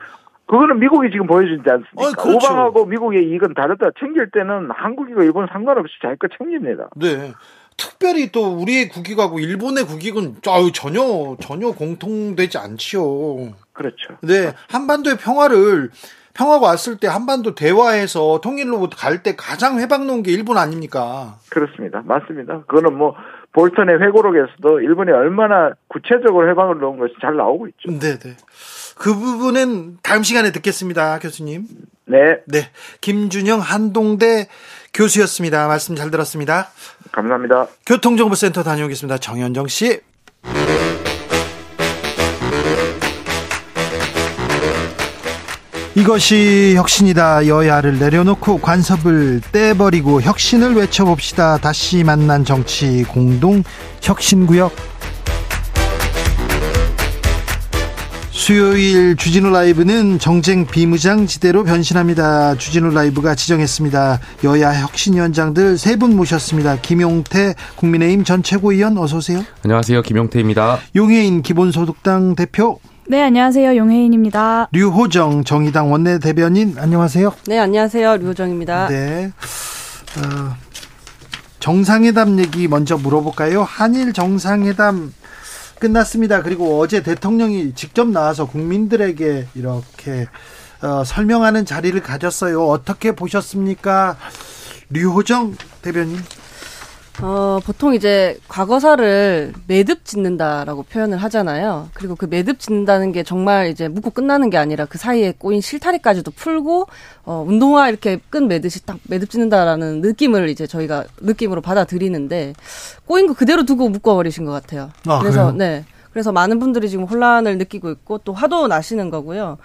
그거는 미국이 지금 보여주지 않습니까? 아, 그렇죠. 우방하고 미국의 이익은 다르다. 챙길 때는 한국이고 일본 상관없이 자기 거 챙깁니다. 네. 특별히 또 우리의 국익하고 일본의 국익은 전혀 전혀 공통되지 않지요. 그렇죠. 네, 한반도의 평화를 평화가 왔을 때 한반도 대화해서 통일로 갈 때 가장 회방 놓은 게 일본 아닙니까? 그렇습니다. 맞습니다. 그거는 뭐 볼턴의 회고록에서도 일본이 얼마나 구체적으로 해방을 놓은 것이 잘 나오고 있죠. 네, 네. 그 부분은 다음 시간에 듣겠습니다, 교수님. 네. 네. 김준영 한동대 교수였습니다. 말씀 잘 들었습니다. 감사합니다. 교통정보센터 다녀오겠습니다. 정현정 씨. 이것이 혁신이다. 여야를 내려놓고 관섭을 떼버리고 혁신을 외쳐봅시다. 다시 만난 정치 공동 혁신구역. 수요일 주진우 라이브는 정쟁 비무장지대로 변신합니다. 주진우 라이브가 지정했습니다. 여야 혁신위원장들 세 분 모셨습니다. 김용태 국민의힘 전 최고위원 어서 오세요. 안녕하세요. 김용태입니다. 용해인 기본소득당 대표 네, 안녕하세요. 용혜인입니다. 류호정 정의당 원내대변인 안녕하세요. 네, 안녕하세요. 류호정입니다. 네. 어, 정상회담 얘기 먼저 물어볼까요? 한일 정상회담 끝났습니다. 그리고 어제 대통령이 직접 나와서 국민들에게 이렇게 어, 설명하는 자리를 가졌어요. 어떻게 보셨습니까? 류호정 대변인. 어, 보통 이제 과거사를 매듭 짓는다라고 표현을 하잖아요. 그리고 그 매듭 짓는다는 게 정말 이제 묻고 끝나는 게 아니라 그 사이에 꼬인 실타리까지도 풀고, 어, 운동화 이렇게 끈 매듯이 딱 매듭 짓는다라는 느낌을 이제 저희가 느낌으로 받아들이는데, 꼬인 거 그대로 두고 묶어버리신 것 같아요. 아, 그래서, 그래요? 네. 그래서 많은 분들이 지금 혼란을 느끼고 있고 또 화도 나시는 거고요.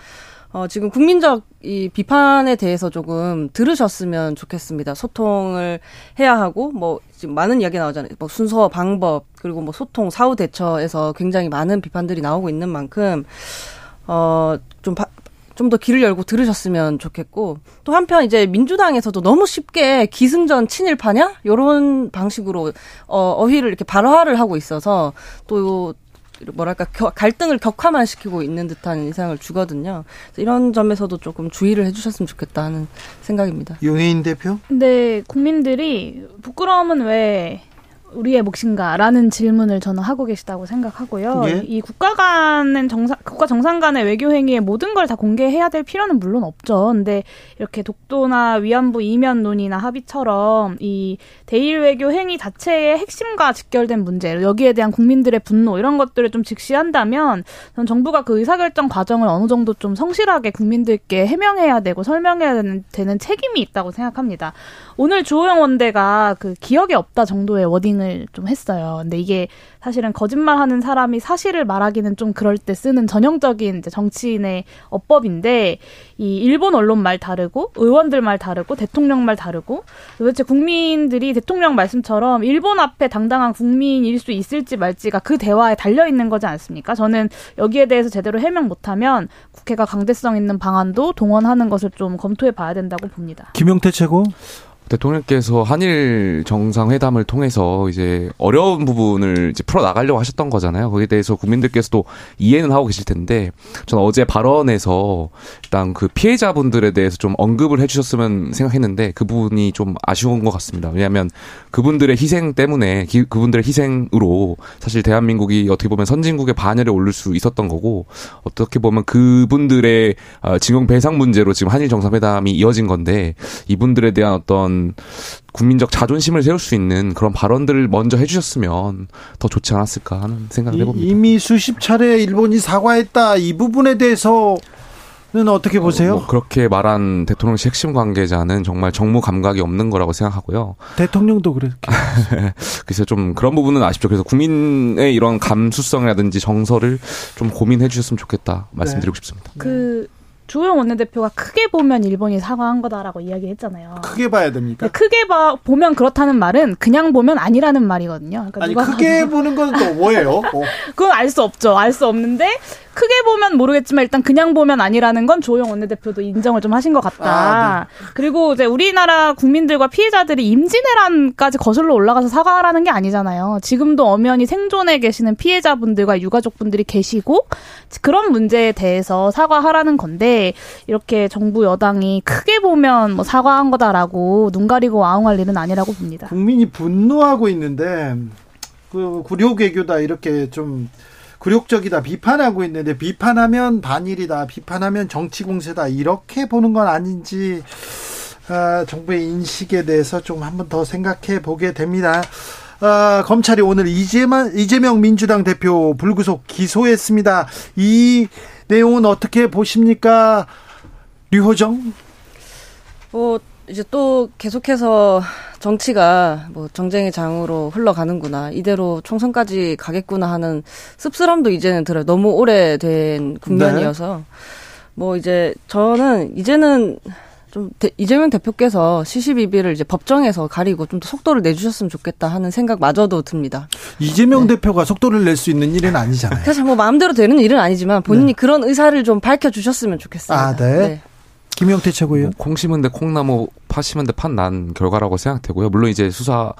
어, 지금 국민적 이 비판에 대해서 조금 들으셨으면 좋겠습니다. 소통을 해야 하고, 뭐, 지금 많은 이야기 나오잖아요. 뭐, 순서, 방법, 그리고 뭐, 소통, 사후 대처에서 굉장히 많은 비판들이 나오고 있는 만큼, 어, 좀, 좀더 귀를 열고 들으셨으면 좋겠고, 또 한편 이제 민주당에서도 너무 쉽게 기승전 친일파냐? 요런 방식으로, 어, 어휘를 이렇게 발화를 하고 있어서, 또, 뭐랄까 갈등을 격화만 시키고 있는 듯한 인상을 주거든요. 이런 점에서도 조금 주의를 해주셨으면 좋겠다는 생각입니다. 용해인 대표? 근데 국민들이 부끄러움은 왜 우리의 몫인가라는 질문을 저는 하고 계시다고 생각하고요. 예? 이 국가 간은 정상 국가 정상 간의 외교 행위의 모든 걸 다 공개해야 될 필요는 물론 없죠. 근데 이렇게 독도나 위안부 이면 논의나 합의처럼 이 대일 외교 행위 자체의 핵심과 직결된 문제, 여기에 대한 국민들의 분노 이런 것들을 좀 직시한다면 전 정부가 그 의사결정 과정을 어느 정도 좀 성실하게 국민들께 해명해야 되고 설명해야 되는, 되는 책임이 있다고 생각합니다. 오늘 주호영 원대가 그 기억에 없다 정도의 워딩을 좀 했어요. 근데 이게 사실은 거짓말하는 사람이 사실을 말하기는 좀 그럴 때 쓰는 전형적인 이제 정치인의 어법인데 이 일본 언론 말 다르고 의원들 말 다르고 대통령 말 다르고 도대체 국민들이 대통령 말씀처럼 일본 앞에 당당한 국민일 수 있을지 말지가 그 대화에 달려 있는 거지 않습니까? 저는 여기에 대해서 제대로 해명 못하면 국회가 강대성 있는 방안도 동원하는 것을 좀 검토해 봐야 된다고 봅니다. 김용태 최고. 대통령께서 한일 정상회담을 통해서 이제 어려운 부분을 이제 풀어 나가려고 하셨던 거잖아요. 거기에 대해서 국민들께서도 이해는 하고 계실 텐데, 저는 어제 발언에서 일단 그 피해자분들에 대해서 좀 언급을 해 주셨으면 생각했는데 그 부분이 좀 아쉬운 것 같습니다. 왜냐하면 그분들의 희생 때문에 기, 그분들의 희생으로 사실 대한민국이 어떻게 보면 선진국의 반열에 오를 수 있었던 거고 어떻게 보면 그분들의 어, 징용 배상 문제로 지금 한일 정상회담이 이어진 건데 이분들에 대한 어떤 국민적 자존심을 세울 수 있는 그런 발언들을 먼저 해주셨으면 더 좋지 않았을까 하는 생각을 해봅니다. 이미 수십 차례 일본이 사과했다. 이 부분에 대해서 는 어떻게 보세요? 어, 뭐 그렇게 말한 대통령실 핵심 관계자는 정말 정무 감각이 없는 거라고 생각하고요. 대통령도 그렇게. 그래서 좀 그런 부분은 아쉽죠. 그래서 국민의 이런 감수성이라든지 정서를 좀 고민해 주셨으면 좋겠다 말씀드리고 네. 싶습니다. 그 주호영 원내대표가 크게 보면 일본이 사과한 거다라고 이야기했잖아요. 크게 봐야 됩니까? 크게 봐 보면 그렇다는 말은 그냥 보면 아니라는 말이거든요. 그러니까 아니 크게. 보는 건 또 뭐예요? 어. 그건 알 수 없죠. 알 수 없는데 크게 보면 모르겠지만 일단 그냥 보면 아니라는 건 조영 원내대표도 인정을 좀 하신 것 같다. 아, 네. 그리고 이제 우리나라 국민들과 피해자들이 임진왜란까지 거슬러 올라가서 사과하라는 게 아니잖아요. 지금도 엄연히 생존해 계시는 피해자분들과 유가족분들이 계시고 그런 문제에 대해서 사과하라는 건데 이렇게 정부 여당이 크게 보면 뭐 사과한 거다라고 눈 가리고 아웅할 일은 아니라고 봅니다. 국민이 분노하고 있는데 그 구려개교다 이렇게 좀 굴욕적이다 비판하고 있는데 비판하면 반일이다 비판하면 정치 공세다 이렇게 보는 건 아닌지 아, 정부의 인식에 대해서 좀 한번 더 생각해 보게 됩니다. 아, 검찰이 오늘 이재만, 이재명 민주당 대표 불구속 기소했습니다. 이 내용은 어떻게 보십니까? 류호정? 뭐, 이제 또 계속해서 정치가 뭐 정쟁의 장으로 흘러가는구나. 이대로 총선까지 가겠구나 하는 씁쓸함도 이제는 들어요. 너무 오래된 국면이어서. 네. 뭐 이제 저는 이제는 좀 대, 이재명 대표께서 시시비비를 이제 법정에서 가리고 좀 더 속도를 내주셨으면 좋겠다 하는 생각마저도 듭니다. 이재명 네. 대표가 속도를 낼 수 있는 일은 아니잖아요. 사실 뭐 마음대로 되는 일은 아니지만 본인이 네. 그런 의사를 좀 밝혀주셨으면 좋겠습니다. 아, 네. 네. 김영태 최고요. 뭐, 콩 심은 데 콩나무 파 심은 데 판 난 결과라고 생각되고요. 물론 이제 수사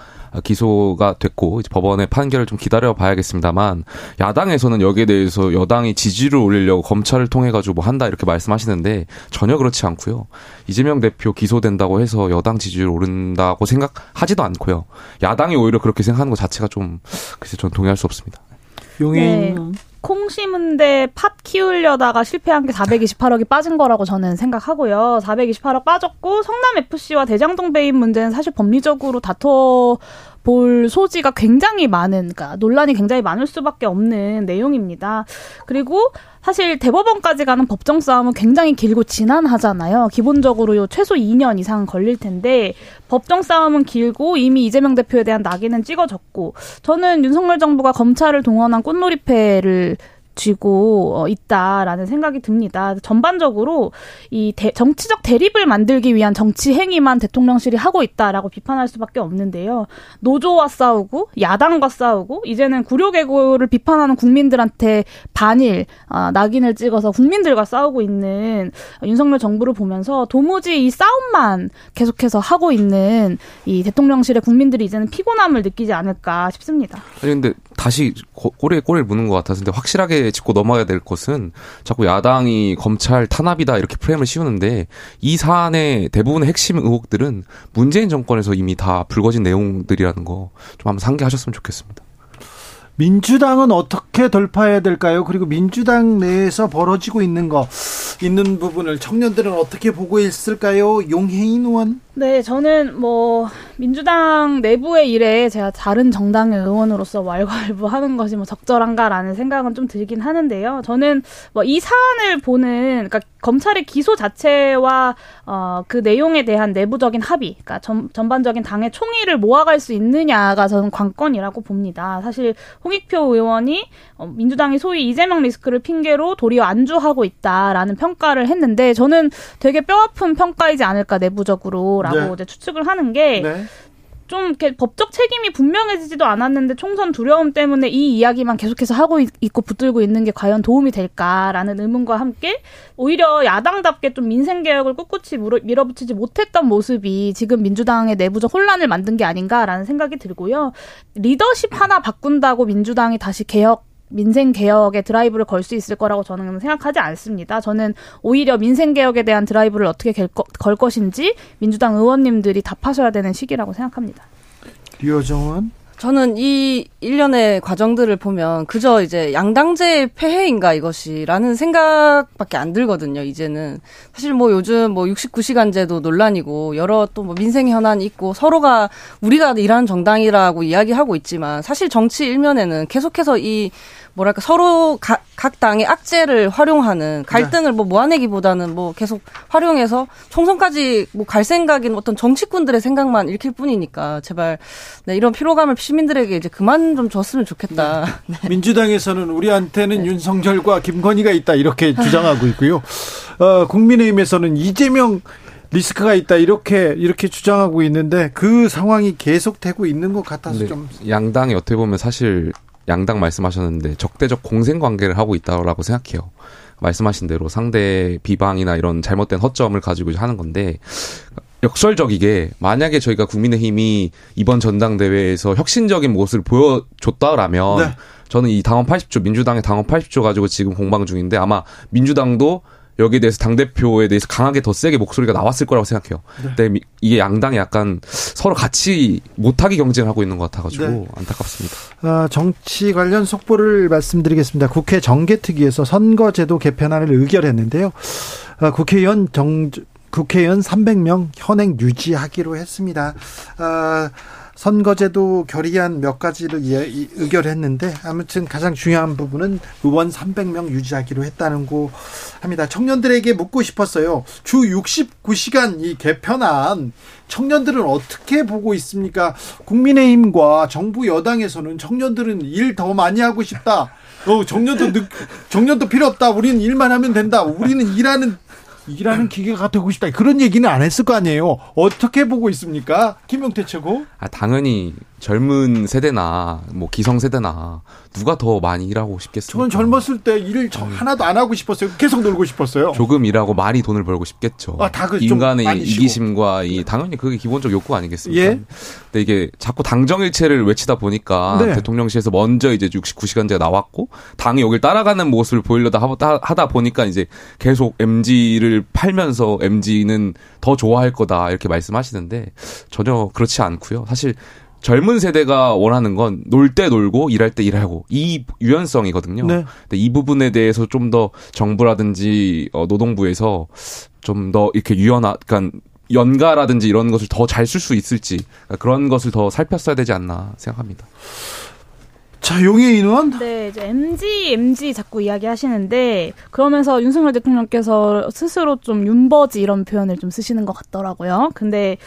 기소가 됐고 이제 법원의 판결을 좀 기다려 봐야겠습니다만 야당에서는 여기에 대해서 여당이 지지를 올리려고 검찰을 통해 가지고 뭐 한다 이렇게 말씀하시는데 전혀 그렇지 않고요. 이재명 대표 기소된다고 해서 여당 지지율 오른다고 생각하지도 않고요. 야당이 오히려 그렇게 생각하는 것 자체가 좀 글쎄 전 동의할 수 없습니다. 용해 네. 콩 심은데 팥 키우려다가 실패한 게 428억이 빠진 거라고 저는 생각하고요. 428억 빠졌고 성남 FC와 대장동 배임 문제는 사실 법리적으로 다퉈 볼 소지가 굉장히 많은, 그러니까 논란이 굉장히 많을 수밖에 없는 내용입니다. 그리고 사실 대법원까지 가는 법정 싸움은 굉장히 길고 지난하잖아요. 기본적으로 최소 2년 이상 걸릴 텐데 법정 싸움은 길고 이미 이재명 대표에 대한 낙인은 찍어졌고 저는 윤석열 정부가 검찰을 동원한 꽃놀이패를 쥐고 어, 있다라는 생각이 듭니다. 전반적으로 이 대, 정치적 대립을 만들기 위한 정치 행위만 대통령실이 하고 있다라고 비판할 수밖에 없는데요. 노조와 싸우고 야당과 싸우고 이제는 구려개고를 비판하는 국민들한테 반일 아, 낙인을 찍어서 국민들과 싸우고 있는 윤석열 정부를 보면서 도무지 이 싸움만 계속해서 하고 있는 이 대통령실의 국민들이 이제는 피곤함을 느끼지 않을까 싶습니다. 아니 근데 다시 꼬리에 꼬리를 무는 것 같아서 확실하게 짚고 넘어가야 될 것은 자꾸 야당이 검찰 탄압이다 이렇게 프레임을 씌우는데 이 사안의 대부분의 핵심 의혹들은 문재인 정권에서 이미 다 불거진 내용들이라는 거 좀 한번 상기하셨으면 좋겠습니다. 민주당은 어떻게 돌파해야 될까요? 그리고 민주당 내에서 벌어지고 있는 거 있는 부분을 청년들은 어떻게 보고 있을까요? 용혜인 의원? 네, 저는 뭐 민주당 내부의 일에 제가 다른 정당의 의원으로서 왈가왈부 하는 것이 뭐 적절한가라는 생각은 좀 들긴 하는데요. 저는 뭐 이 사안을 보는 그러니까 검찰의 기소 자체와 어, 그 내용에 대한 내부적인 합의, 그러니까 전, 전반적인 당의 총의를 모아갈 수 있느냐가 저는 관건이라고 봅니다. 사실 홍익표 의원이 어, 민주당이 소위 이재명 리스크를 핑계로 도리어 안주하고 있다라는 평가를 했는데 저는 되게 뼈아픈 평가이지 않을까 내부적으로 라고 네. 이제 추측을 하는 게. 네. 좀 이렇게 법적 책임이 분명해지지도 않았는데 총선 두려움 때문에 이 이야기만 계속해서 하고 있고 붙들고 있는 게 과연 도움이 될까라는 의문과 함께 오히려 야당답게 좀 민생 개혁을 꿋꿋이 밀어붙이지 못했던 모습이 지금 민주당의 내부적 혼란을 만든 게 아닌가라는 생각이 들고요. 리더십 하나 바꾼다고 민주당이 다시 개혁 민생 개혁의 드라이브를 걸 수 있을 거라고 저는 생각하지 않습니다. 저는 오히려 민생 개혁에 대한 드라이브를 어떻게 걸 것인지 민주당 의원님들이 답하셔야 되는 시기라고 생각합니다. 류호정은 저는 이 일련의 과정들을 보면 그저 이제 양당제의 폐해인가 이것이라는 생각밖에 안 들거든요, 이제는. 사실 뭐 요즘 뭐 69시간제도 논란이고 여러 또 뭐 민생 현안이 있고 서로가 우리가 일하는 정당이라고 이야기하고 있지만 사실 정치 일면에는 계속해서 이 뭐랄까 서로 가, 각 당의 악재를 활용하는 갈등을 뭐 모아내기보다는 뭐 계속 활용해서 총선까지 뭐 갈 생각인 어떤 정치꾼들의 생각만 읽힐 뿐이니까 제발 네, 이런 피로감을 시민들에게 이제 그만 좀 줬으면 좋겠다. 네. 네. 민주당에서는 우리한테는 네. 윤석열과 김건희가 있다 이렇게 주장하고 있고요. 어, 국민의힘에서는 이재명 리스크가 있다 이렇게 이렇게 주장하고 있는데 그 상황이 계속되고 있는 것 같아서 좀 양당이 어떻게 보면 사실 양당 말씀하셨는데 적대적 공생 관계를 하고 있다고 생각해요. 말씀하신 대로 상대 비방이나 이런 잘못된 허점을 가지고 하는 건데 역설적이게 만약에 저희가 국민의힘이 이번 전당대회에서 혁신적인 모습을 보여줬다라면 네. 저는 이 당원 80조 민주당의 당원 80조 가지고 지금 공방 중인데 아마 민주당도 여기에 대해서 당 대표에 대해서 강하게 더 세게 목소리가 나왔을 거라고 생각해요. 네. 근데 이게 양당이 약간 서로 같이 못하게 경쟁을 하고 있는 것 같아가지고 네. 안타깝습니다. 아, 정치 관련 속보를 말씀드리겠습니다. 국회 정개특위에서 선거제도 개편안을 의결했는데요. 아, 국회의원 정 국회의원 300명 현행 유지하기로 했습니다. 아, 선거제도 결의안 몇 가지를 의결했는데 아무튼 가장 중요한 부분은 의원 300명 유지하기로 했다는 거 합니다. 청년들에게 묻고 싶었어요. 주 69시간 이 개편안 청년들은 어떻게 보고 있습니까? 국민의힘과 정부 여당에서는 청년들은 일 더 많이 하고 싶다. 어, 정년도 늦, 정년도 필요 없다. 우리는 일만 하면 된다. 우리는 일하는 일하는 기계가 되고 싶다. 그런 얘기는 안 했을 거 아니에요. 어떻게 보고 있습니까? 김용태 최고? 아, 당연히 젊은 세대나 뭐 기성 세대나 누가 더 많이 일하고 싶겠어요? 저는 젊었을 때 일을 음. 하나도 안 하고 싶었어요. 계속 놀고 싶었어요. 조금 일하고 많이 돈을 벌고 싶겠죠. 아, 다 그, 인간의 이기심과 이 당연히 그게 기본적 욕구 아니겠습니까? 예? 근데 이게 자꾸 당정일체를 외치다 보니까 네. 대통령실에서 먼저 이제 69시간제가 나왔고 당이 여길 따라가는 모습을 보이려다 하다 보니까 이제 계속 MG를 팔면서 MG는 더 좋아할 거다 이렇게 말씀하시는데 전혀 그렇지 않고요. 사실 젊은 세대가 원하는 건 놀 때 놀고 일할 때 일하고 이 유연성이거든요. 네. 근데 이 부분에 대해서 좀 더 정부라든지 어, 노동부에서 좀 더 이렇게 유연한 그러니까 연가라든지 이런 것을 더 잘 쓸 수 있을지 그러니까 그런 것을 더 살폈어야 되지 않나 생각합니다. 자, 용의 인원? 네, 이제 MG, MG 자꾸 이야기 하시는데, 그러면서 윤석열 대통령께서 스스로 좀 윤버지 이런 표현을 좀 쓰시는 것 같더라고요. 근데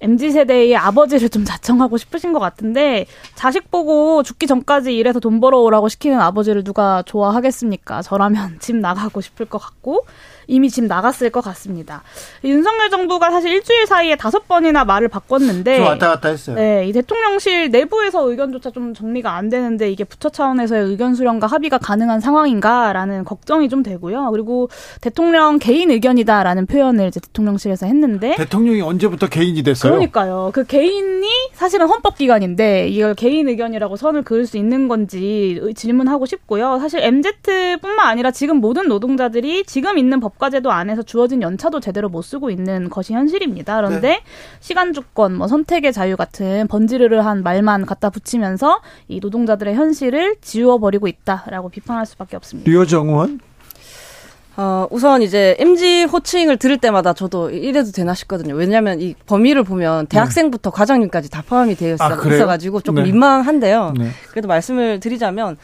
MZ 세대의 아버지를 좀 자청하고 싶으신 것 같은데, 자식 보고 죽기 전까지 일해서 돈 벌어오라고 시키는 아버지를 누가 좋아하겠습니까? 저라면 집 나가고 싶을 것 같고, 이미 지금 나갔을 것 같습니다. 윤석열 정부가 사실 일주일 사이에 다섯 번이나 말을 바꿨는데 좀 왔다 갔다 했어요. 네, 이 대통령실 내부에서 의견조차 좀 정리가 안 되는데 이게 부처 차원에서의 의견 수렴과 합의가 가능한 상황인가라는 걱정이 좀 되고요. 그리고 대통령 개인 의견이다라는 표현을 이제 대통령실에서 했는데 대통령이 언제부터 개인이 됐어요? 그러니까요. 그 개인이 사실은 헌법 기관인데 이걸 개인 의견이라고 선을 그을 수 있는 건지 질문하고 싶고요. 사실 MZ뿐만 아니라 지금 모든 노동자들이 지금 있는 법 법과제도 안에서 주어진 연차도 제대로 못 쓰고 있는 것이 현실입니다. 그런데 네. 시간 주권, 뭐 선택의 자유 같은 번지르르한 말만 갖다 붙이면서 이 노동자들의 현실을 지워버리고 있다라고 비판할 수밖에 없습니다. 류정원 어, 우선 이제 MG 호칭을 들을 때마다 저도 이래도 되나 싶거든요. 왜냐하면 이 범위를 보면 대학생부터 네. 과장님까지 다 포함이 되어 있어, 아, 있어가지고 조금 네. 민망한데요. 네. 그래도 말씀을 드리자면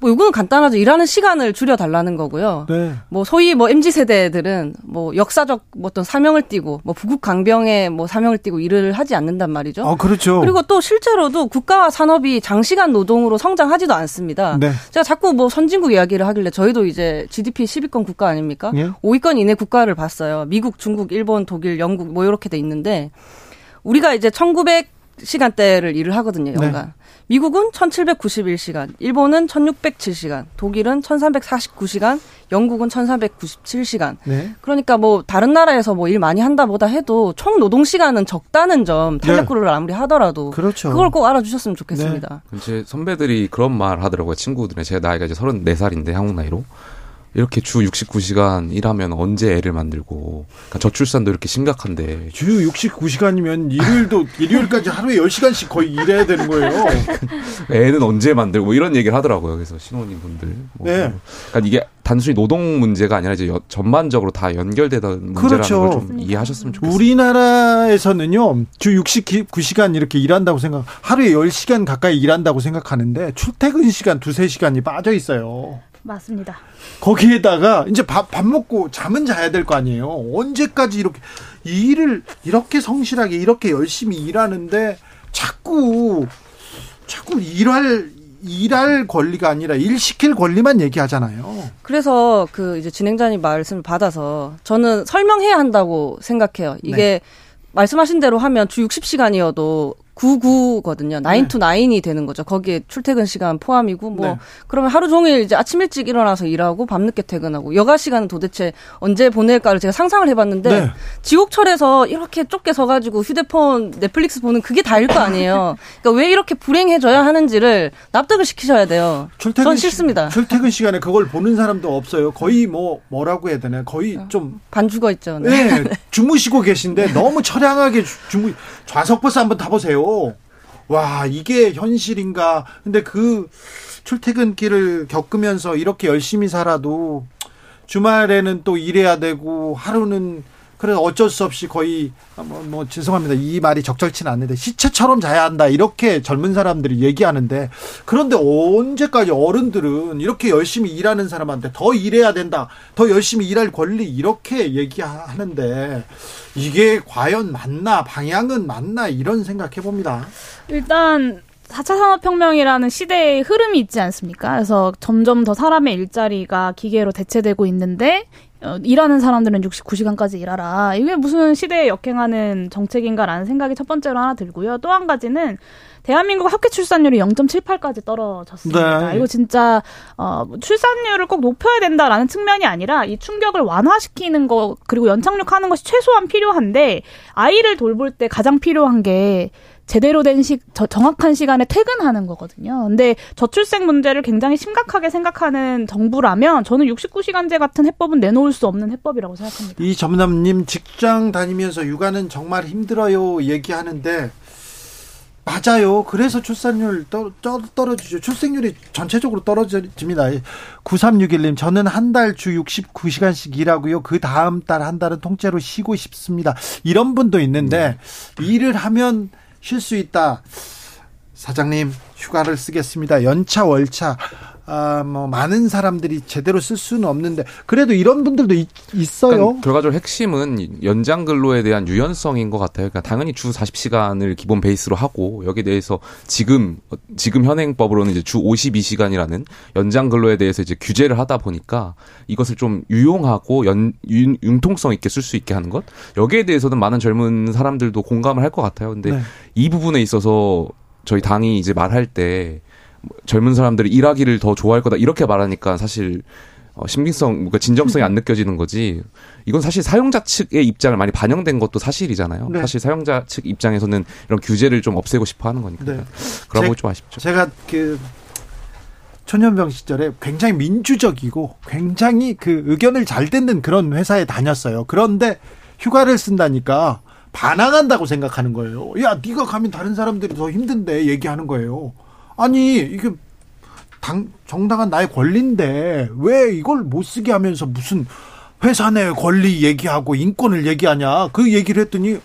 뭐 이거는 간단하죠. 일하는 시간을 줄여 달라는 거고요. 네. 뭐 소위 뭐 MZ 세대들은 뭐 역사적 뭐 어떤 사명을 띠고 뭐 부국 강병에 뭐 사명을 띠고 일을 하지 않는단 말이죠. 아, 그렇죠. 그리고 또 실제로도 국가와 산업이 장시간 노동으로 성장하지도 않습니다. 네. 제가 자꾸 뭐 선진국 이야기를 하길래 저희도 이제 GDP 10위권 국가 아닙니까? 예? 5위권 이내 국가를 봤어요. 미국, 중국, 일본, 독일, 영국 뭐 이렇게 돼 있는데 우리가 이제 1900 시간대를 일을 하거든요, 연간. 네. 미국은 1791시간, 일본은 1607시간, 독일은 1349시간, 영국은 1397시간. 네. 그러니까 뭐 다른 나라에서 뭐 일 많이 한다 보다 해도 총 노동 시간은 적다는 점 탈레코를 네. 아무리 하더라도 그렇죠. 그걸 꼭 알아주셨으면 좋겠습니다. 네. 제 선배들이 그런 말 하더라고요. 친구들이 제가 나이가 이제 34살인데 한국 나이로. 이렇게 주 69시간 일하면 언제 애를 만들고 그러니까 저출산도 이렇게 심각한데 주 69시간이면 일요일도 일요일까지 하루에 10시간씩 거의 일해야 되는 거예요. 애는 언제 만들고 뭐 이런 얘기를 하더라고요. 그래서 신혼인 분들. 뭐 네. 그러니까 이게 단순히 노동 문제가 아니라 이제 전반적으로 다 연결되다 문제라는 그렇죠. 걸좀 이해하셨으면 좋겠습니다. 우리나라에서는요. 주 69시간 이렇게 일한다고 생각 하루에 10시간 가까이 일한다고 생각하는데 출퇴근 시간 두세 시간이 빠져 있어요. 맞습니다. 거기에다가 이제 밥, 밥 먹고 잠은 자야 될 거 아니에요. 언제까지 이렇게 일을 이렇게 성실하게 이렇게 열심히 일하는데 자꾸 자꾸 일할 일할 권리가 아니라 일 시킬 권리만 얘기하잖아요. 그래서 그 이제 진행자님 말씀을 받아서 저는 설명해야 한다고 생각해요. 이게 네. 말씀하신 대로 하면 주 60시간이어도 99거든요. 9 네. to 9이 되는 거죠. 거기에 출퇴근 시간 포함이고 뭐 네. 그러면 하루 종일 이제 아침 일찍 일어나서 일하고 밤늦게 퇴근하고 여가 시간은 도대체 언제 보낼까를 제가 상상을 해 봤는데 네. 지옥철에서 이렇게 좁게 서 가지고 휴대폰 넷플릭스 보는 그게 다일 거 아니에요. 그러니까 왜 이렇게 불행해져야 하는지를 납득을 시키셔야 돼요. 출퇴근 전 싫습니다. 시, 출퇴근 시간에 그걸 보는 사람도 없어요. 거의 뭐 뭐라고 해야 되나 거의 어, 좀 반죽어 있죠. 네. 네. 주무시고 계신데 너무 처량하게 주무 좌석버스 한번 타 보세요. 와, 이게 현실인가. 근데 그 출퇴근길을 겪으면서 이렇게 열심히 살아도 주말에는 또 일해야 되고 하루는 그래서 어쩔 수 없이 거의 뭐, 뭐 죄송합니다. 이 말이 적절치는 않는데 시체처럼 자야 한다. 이렇게 젊은 사람들이 얘기하는데 그런데 언제까지 어른들은 이렇게 열심히 일하는 사람한테 더 일해야 된다. 더 열심히 일할 권리 이렇게 얘기하는데 이게 과연 맞나? 방향은 맞나? 이런 생각해 봅니다. 일단 4차 산업혁명이라는 시대의 흐름이 있지 않습니까? 그래서 점점 더 사람의 일자리가 기계로 대체되고 있는데 어, 일하는 사람들은 69시간까지 일하라. 이게 무슨 시대에 역행하는 정책인가라는 생각이 첫 번째로 하나 들고요. 또 한 가지는 대한민국 합계 출산율이 0.78까지 떨어졌습니다. 네. 이거 진짜 어, 출산율을 꼭 높여야 된다라는 측면이 아니라 이 충격을 완화시키는 거 그리고 연착륙하는 것이 최소한 필요한데 아이를 돌볼 때 가장 필요한 게 제대로 된 시, 저, 정확한 시간에 퇴근하는 거거든요. 근데 저출생 문제를 굉장히 심각하게 생각하는 정부라면 저는 69시간제 같은 해법은 내놓을 수 없는 해법이라고 생각합니다. 이 점남님 직장 다니면서 육아는 정말 힘들어요 얘기하는데 맞아요. 그래서 출산율 떠, 떠, 떨어지죠. 출생률이 전체적으로 떨어집니다. 9361님, 저는 한 달 주 69시간씩 일하고요. 그 다음 달 한 달은 통째로 쉬고 싶습니다. 이런 분도 있는데, 음. 일을 하면 쉴 수 있다. 사장님, 휴가를 쓰겠습니다. 연차, 월차. 아, 뭐 많은 사람들이 제대로 쓸 수는 없는데 그래도 이런 분들도 있, 어요 그러니까 결과적으로 핵심은 연장 근로에 대한 유연성인 것 같아요. 그러니까 당연히 주 40시간을 기본 베이스로 하고 여기에 대해서 지금 지금 현행법으로는 이제 주 52시간이라는 연장 근로에 대해서 이제 규제를 하다 보니까 이것을 좀 유용하고 연 융, 융통성 있게 쓸 수 있게 하는 것 여기에 대해서는 많은 젊은 사람들도 공감을 할 것 같아요. 근데 네. 이 부분에 있어서 저희 당이 이제 말할 때 젊은 사람들이 일하기를 더 좋아할 거다 이렇게 말하니까 사실 어, 신빙성, 그러니까 진정성이 안 느껴지는 거지. 이건 사실 사용자 측의 입장을 많이 반영된 것도 사실이잖아요. 네. 사실 사용자 측 입장에서는 이런 규제를 좀 없애고 싶어 하는 거니까. 네. 그런 거좀 아쉽죠. 제가 그 초년병 시절에 굉장히 민주적이고 굉장히 그 의견을 잘 듣는 그런 회사에 다녔어요. 그런데 휴가를 쓴다니까 반항한다고 생각하는 거예요. 야, 네가 가면 다른 사람들이 더 힘든데 얘기하는 거예요. 아니 이게 당 정당한 나의 권리인데 왜 이걸 못 쓰게 하면서 무슨 회사 내 권리 얘기하고 인권을 얘기하냐? 그 얘기를 했더니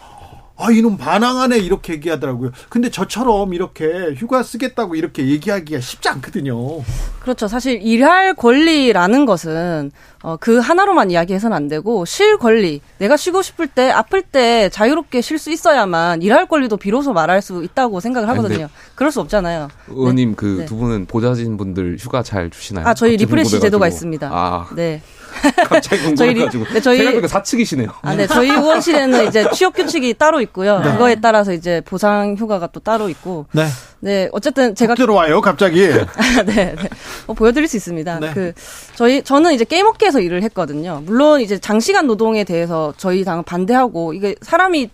아, 이놈 반항하네, 이렇게 얘기하더라고요. 근데 저처럼 이렇게 휴가 쓰겠다고 이렇게 얘기하기가 쉽지 않거든요. 그렇죠. 사실 일할 권리라는 것은, 어, 그 하나로만 이야기해서는 안 되고, 쉴 권리. 내가 쉬고 싶을 때, 아플 때 자유롭게 쉴 수 있어야만 일할 권리도 비로소 말할 수 있다고 생각을 하거든요. 그럴 수 없잖아요. 의원님, 네. 그두 네. 분은 보좌진 분들 휴가 잘 주시나요? 아, 저희 refresh 제도가 있습니다. 아. 네. 갑자기 궁금해가지고. 네, 저희 생각보다 사측이시네요. 아, 네. 저희 의원실에는 이제 취업 규칙이 따로 있고요. 네. 그거에 따라서 이제 보상 휴가가 또 따로 있고. 네. 네. 어쨌든 제가 들어와요, 갑자기. 아, 네. 네. 어, 보여드릴 수 있습니다. 네. 그 저희 저는 이제 게임업계에서 일을 했거든요. 물론 이제 장시간 노동에 대해서 저희 당 반대하고 이게 사람이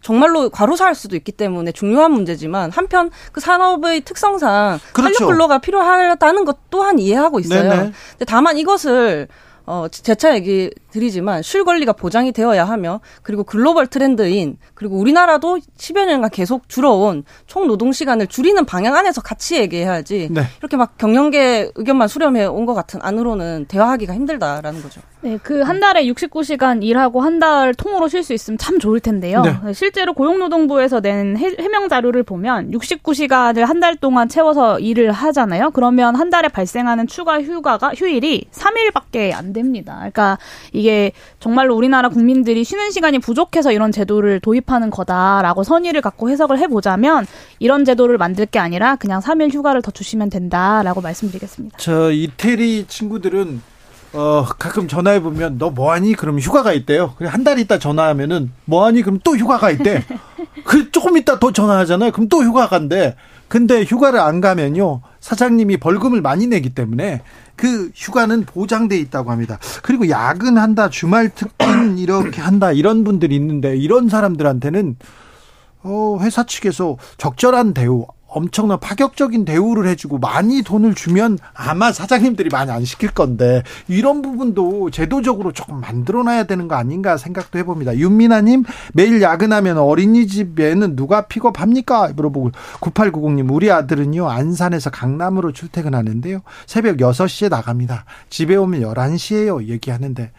정말로 과로사할 수도 있기 때문에 중요한 문제지만 한편 그 산업의 특성상 그렇죠. 탄력 근로가 필요하다는 것 또한 이해하고 있어요. 네네. 근데 다만 이것을 어, 재차 얘기 드리지만 쉴 권리가 보장이 되어야 하며 그리고 글로벌 트렌드인 그리고 우리나라도 10여 년간 계속 줄어온 총 노동 시간을 줄이는 방향 안에서 같이 얘기해야지 네. 이렇게 막 경영계 의견만 수렴해 온 것 같은 안으로는 대화하기가 힘들다라는 거죠. 네, 그 한 달에 69시간 일하고 한 달 통으로 쉴 수 있으면 참 좋을 텐데요. 네. 실제로 고용노동부에서 낸 해명 자료를 보면 69시간을 한 달 동안 채워서 일을 하잖아요. 그러면 한 달에 발생하는 추가 휴가가 휴일이 3일밖에 안 됩니다. 그러니까 이게 정말로 우리나라 국민들이 쉬는 시간이 부족해서 이런 제도를 도입하는 거다라고 선의를 갖고 해석을 해보자면 이런 제도를 만들 게 아니라 그냥 3일 휴가를 더 주시면 된다라고 말씀드리겠습니다. 저 이태리 친구들은 어, 가끔 전화해 보면 너 뭐하니? 그럼 휴가가 있대요. 한달 있다 전화하면은 뭐하니? 그럼 또 휴가가 있대. 그 조금 있다 더 전화하잖아요. 그럼 또 휴가 간대. 근데 휴가를 안 가면요. 사장님이 벌금을 많이 내기 때문에 그 휴가는 보장돼 있다고 합니다. 그리고 야근한다, 주말 특근 이렇게 한다 이런 분들이 있는데 이런 사람들한테는 어, 회사 측에서 적절한 대우 엄청난 파격적인 대우를 해주고 많이 돈을 주면 아마 사장님들이 많이 안 시킬 건데 이런 부분도 제도적으로 조금 만들어놔야 되는 거 아닌가 생각도 해봅니다. 윤미나님 매일 야근하면 어린이집에는 누가 픽업합니까? 물어보고 9890님 우리 아들은요 안산에서 강남으로 출퇴근하는데요 새벽 6시에 나갑니다. 집에 오면 11시에요 얘기하는데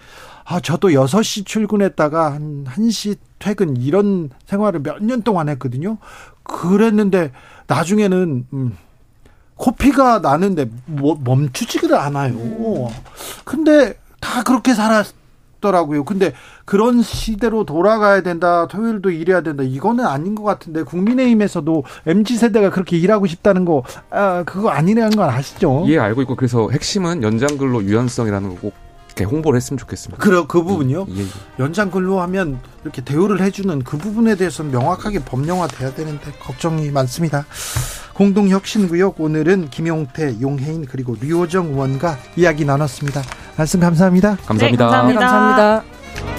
아 저도 6시 출근했다가 한 1시 퇴근 이런 생활을 몇 년 동안 했거든요. 그랬는데 나중에는 음, 코피가 나는데 뭐, 멈추지를 않아요. 근데 다 그렇게 살았더라고요. 근데 그런 시대로 돌아가야 된다. 토요일도 일해야 된다. 이거는 아닌 것 같은데 국민의힘에서도 mz 세대가 그렇게 일하고 싶다는 거 아, 그거 아니라는 건 아시죠? 예, 알고 있고 그래서 핵심은 연장근로 유연성이라는 거고 이렇게 홍보를 했으면 좋겠습니다. 그래 그 부분요. 예, 예. 연장 근로하면 이렇게 대우를 해주는 그 부분에 대해서는 명확하게 법령화 돼야 되는데 걱정이 많습니다. 공동혁신구역 오늘은 김용태, 용혜인 그리고 류호정 의원과 이야기 나눴습니다. 말씀 감사합니다. 감사합니다. 네, 감사합니다. 감사합니다.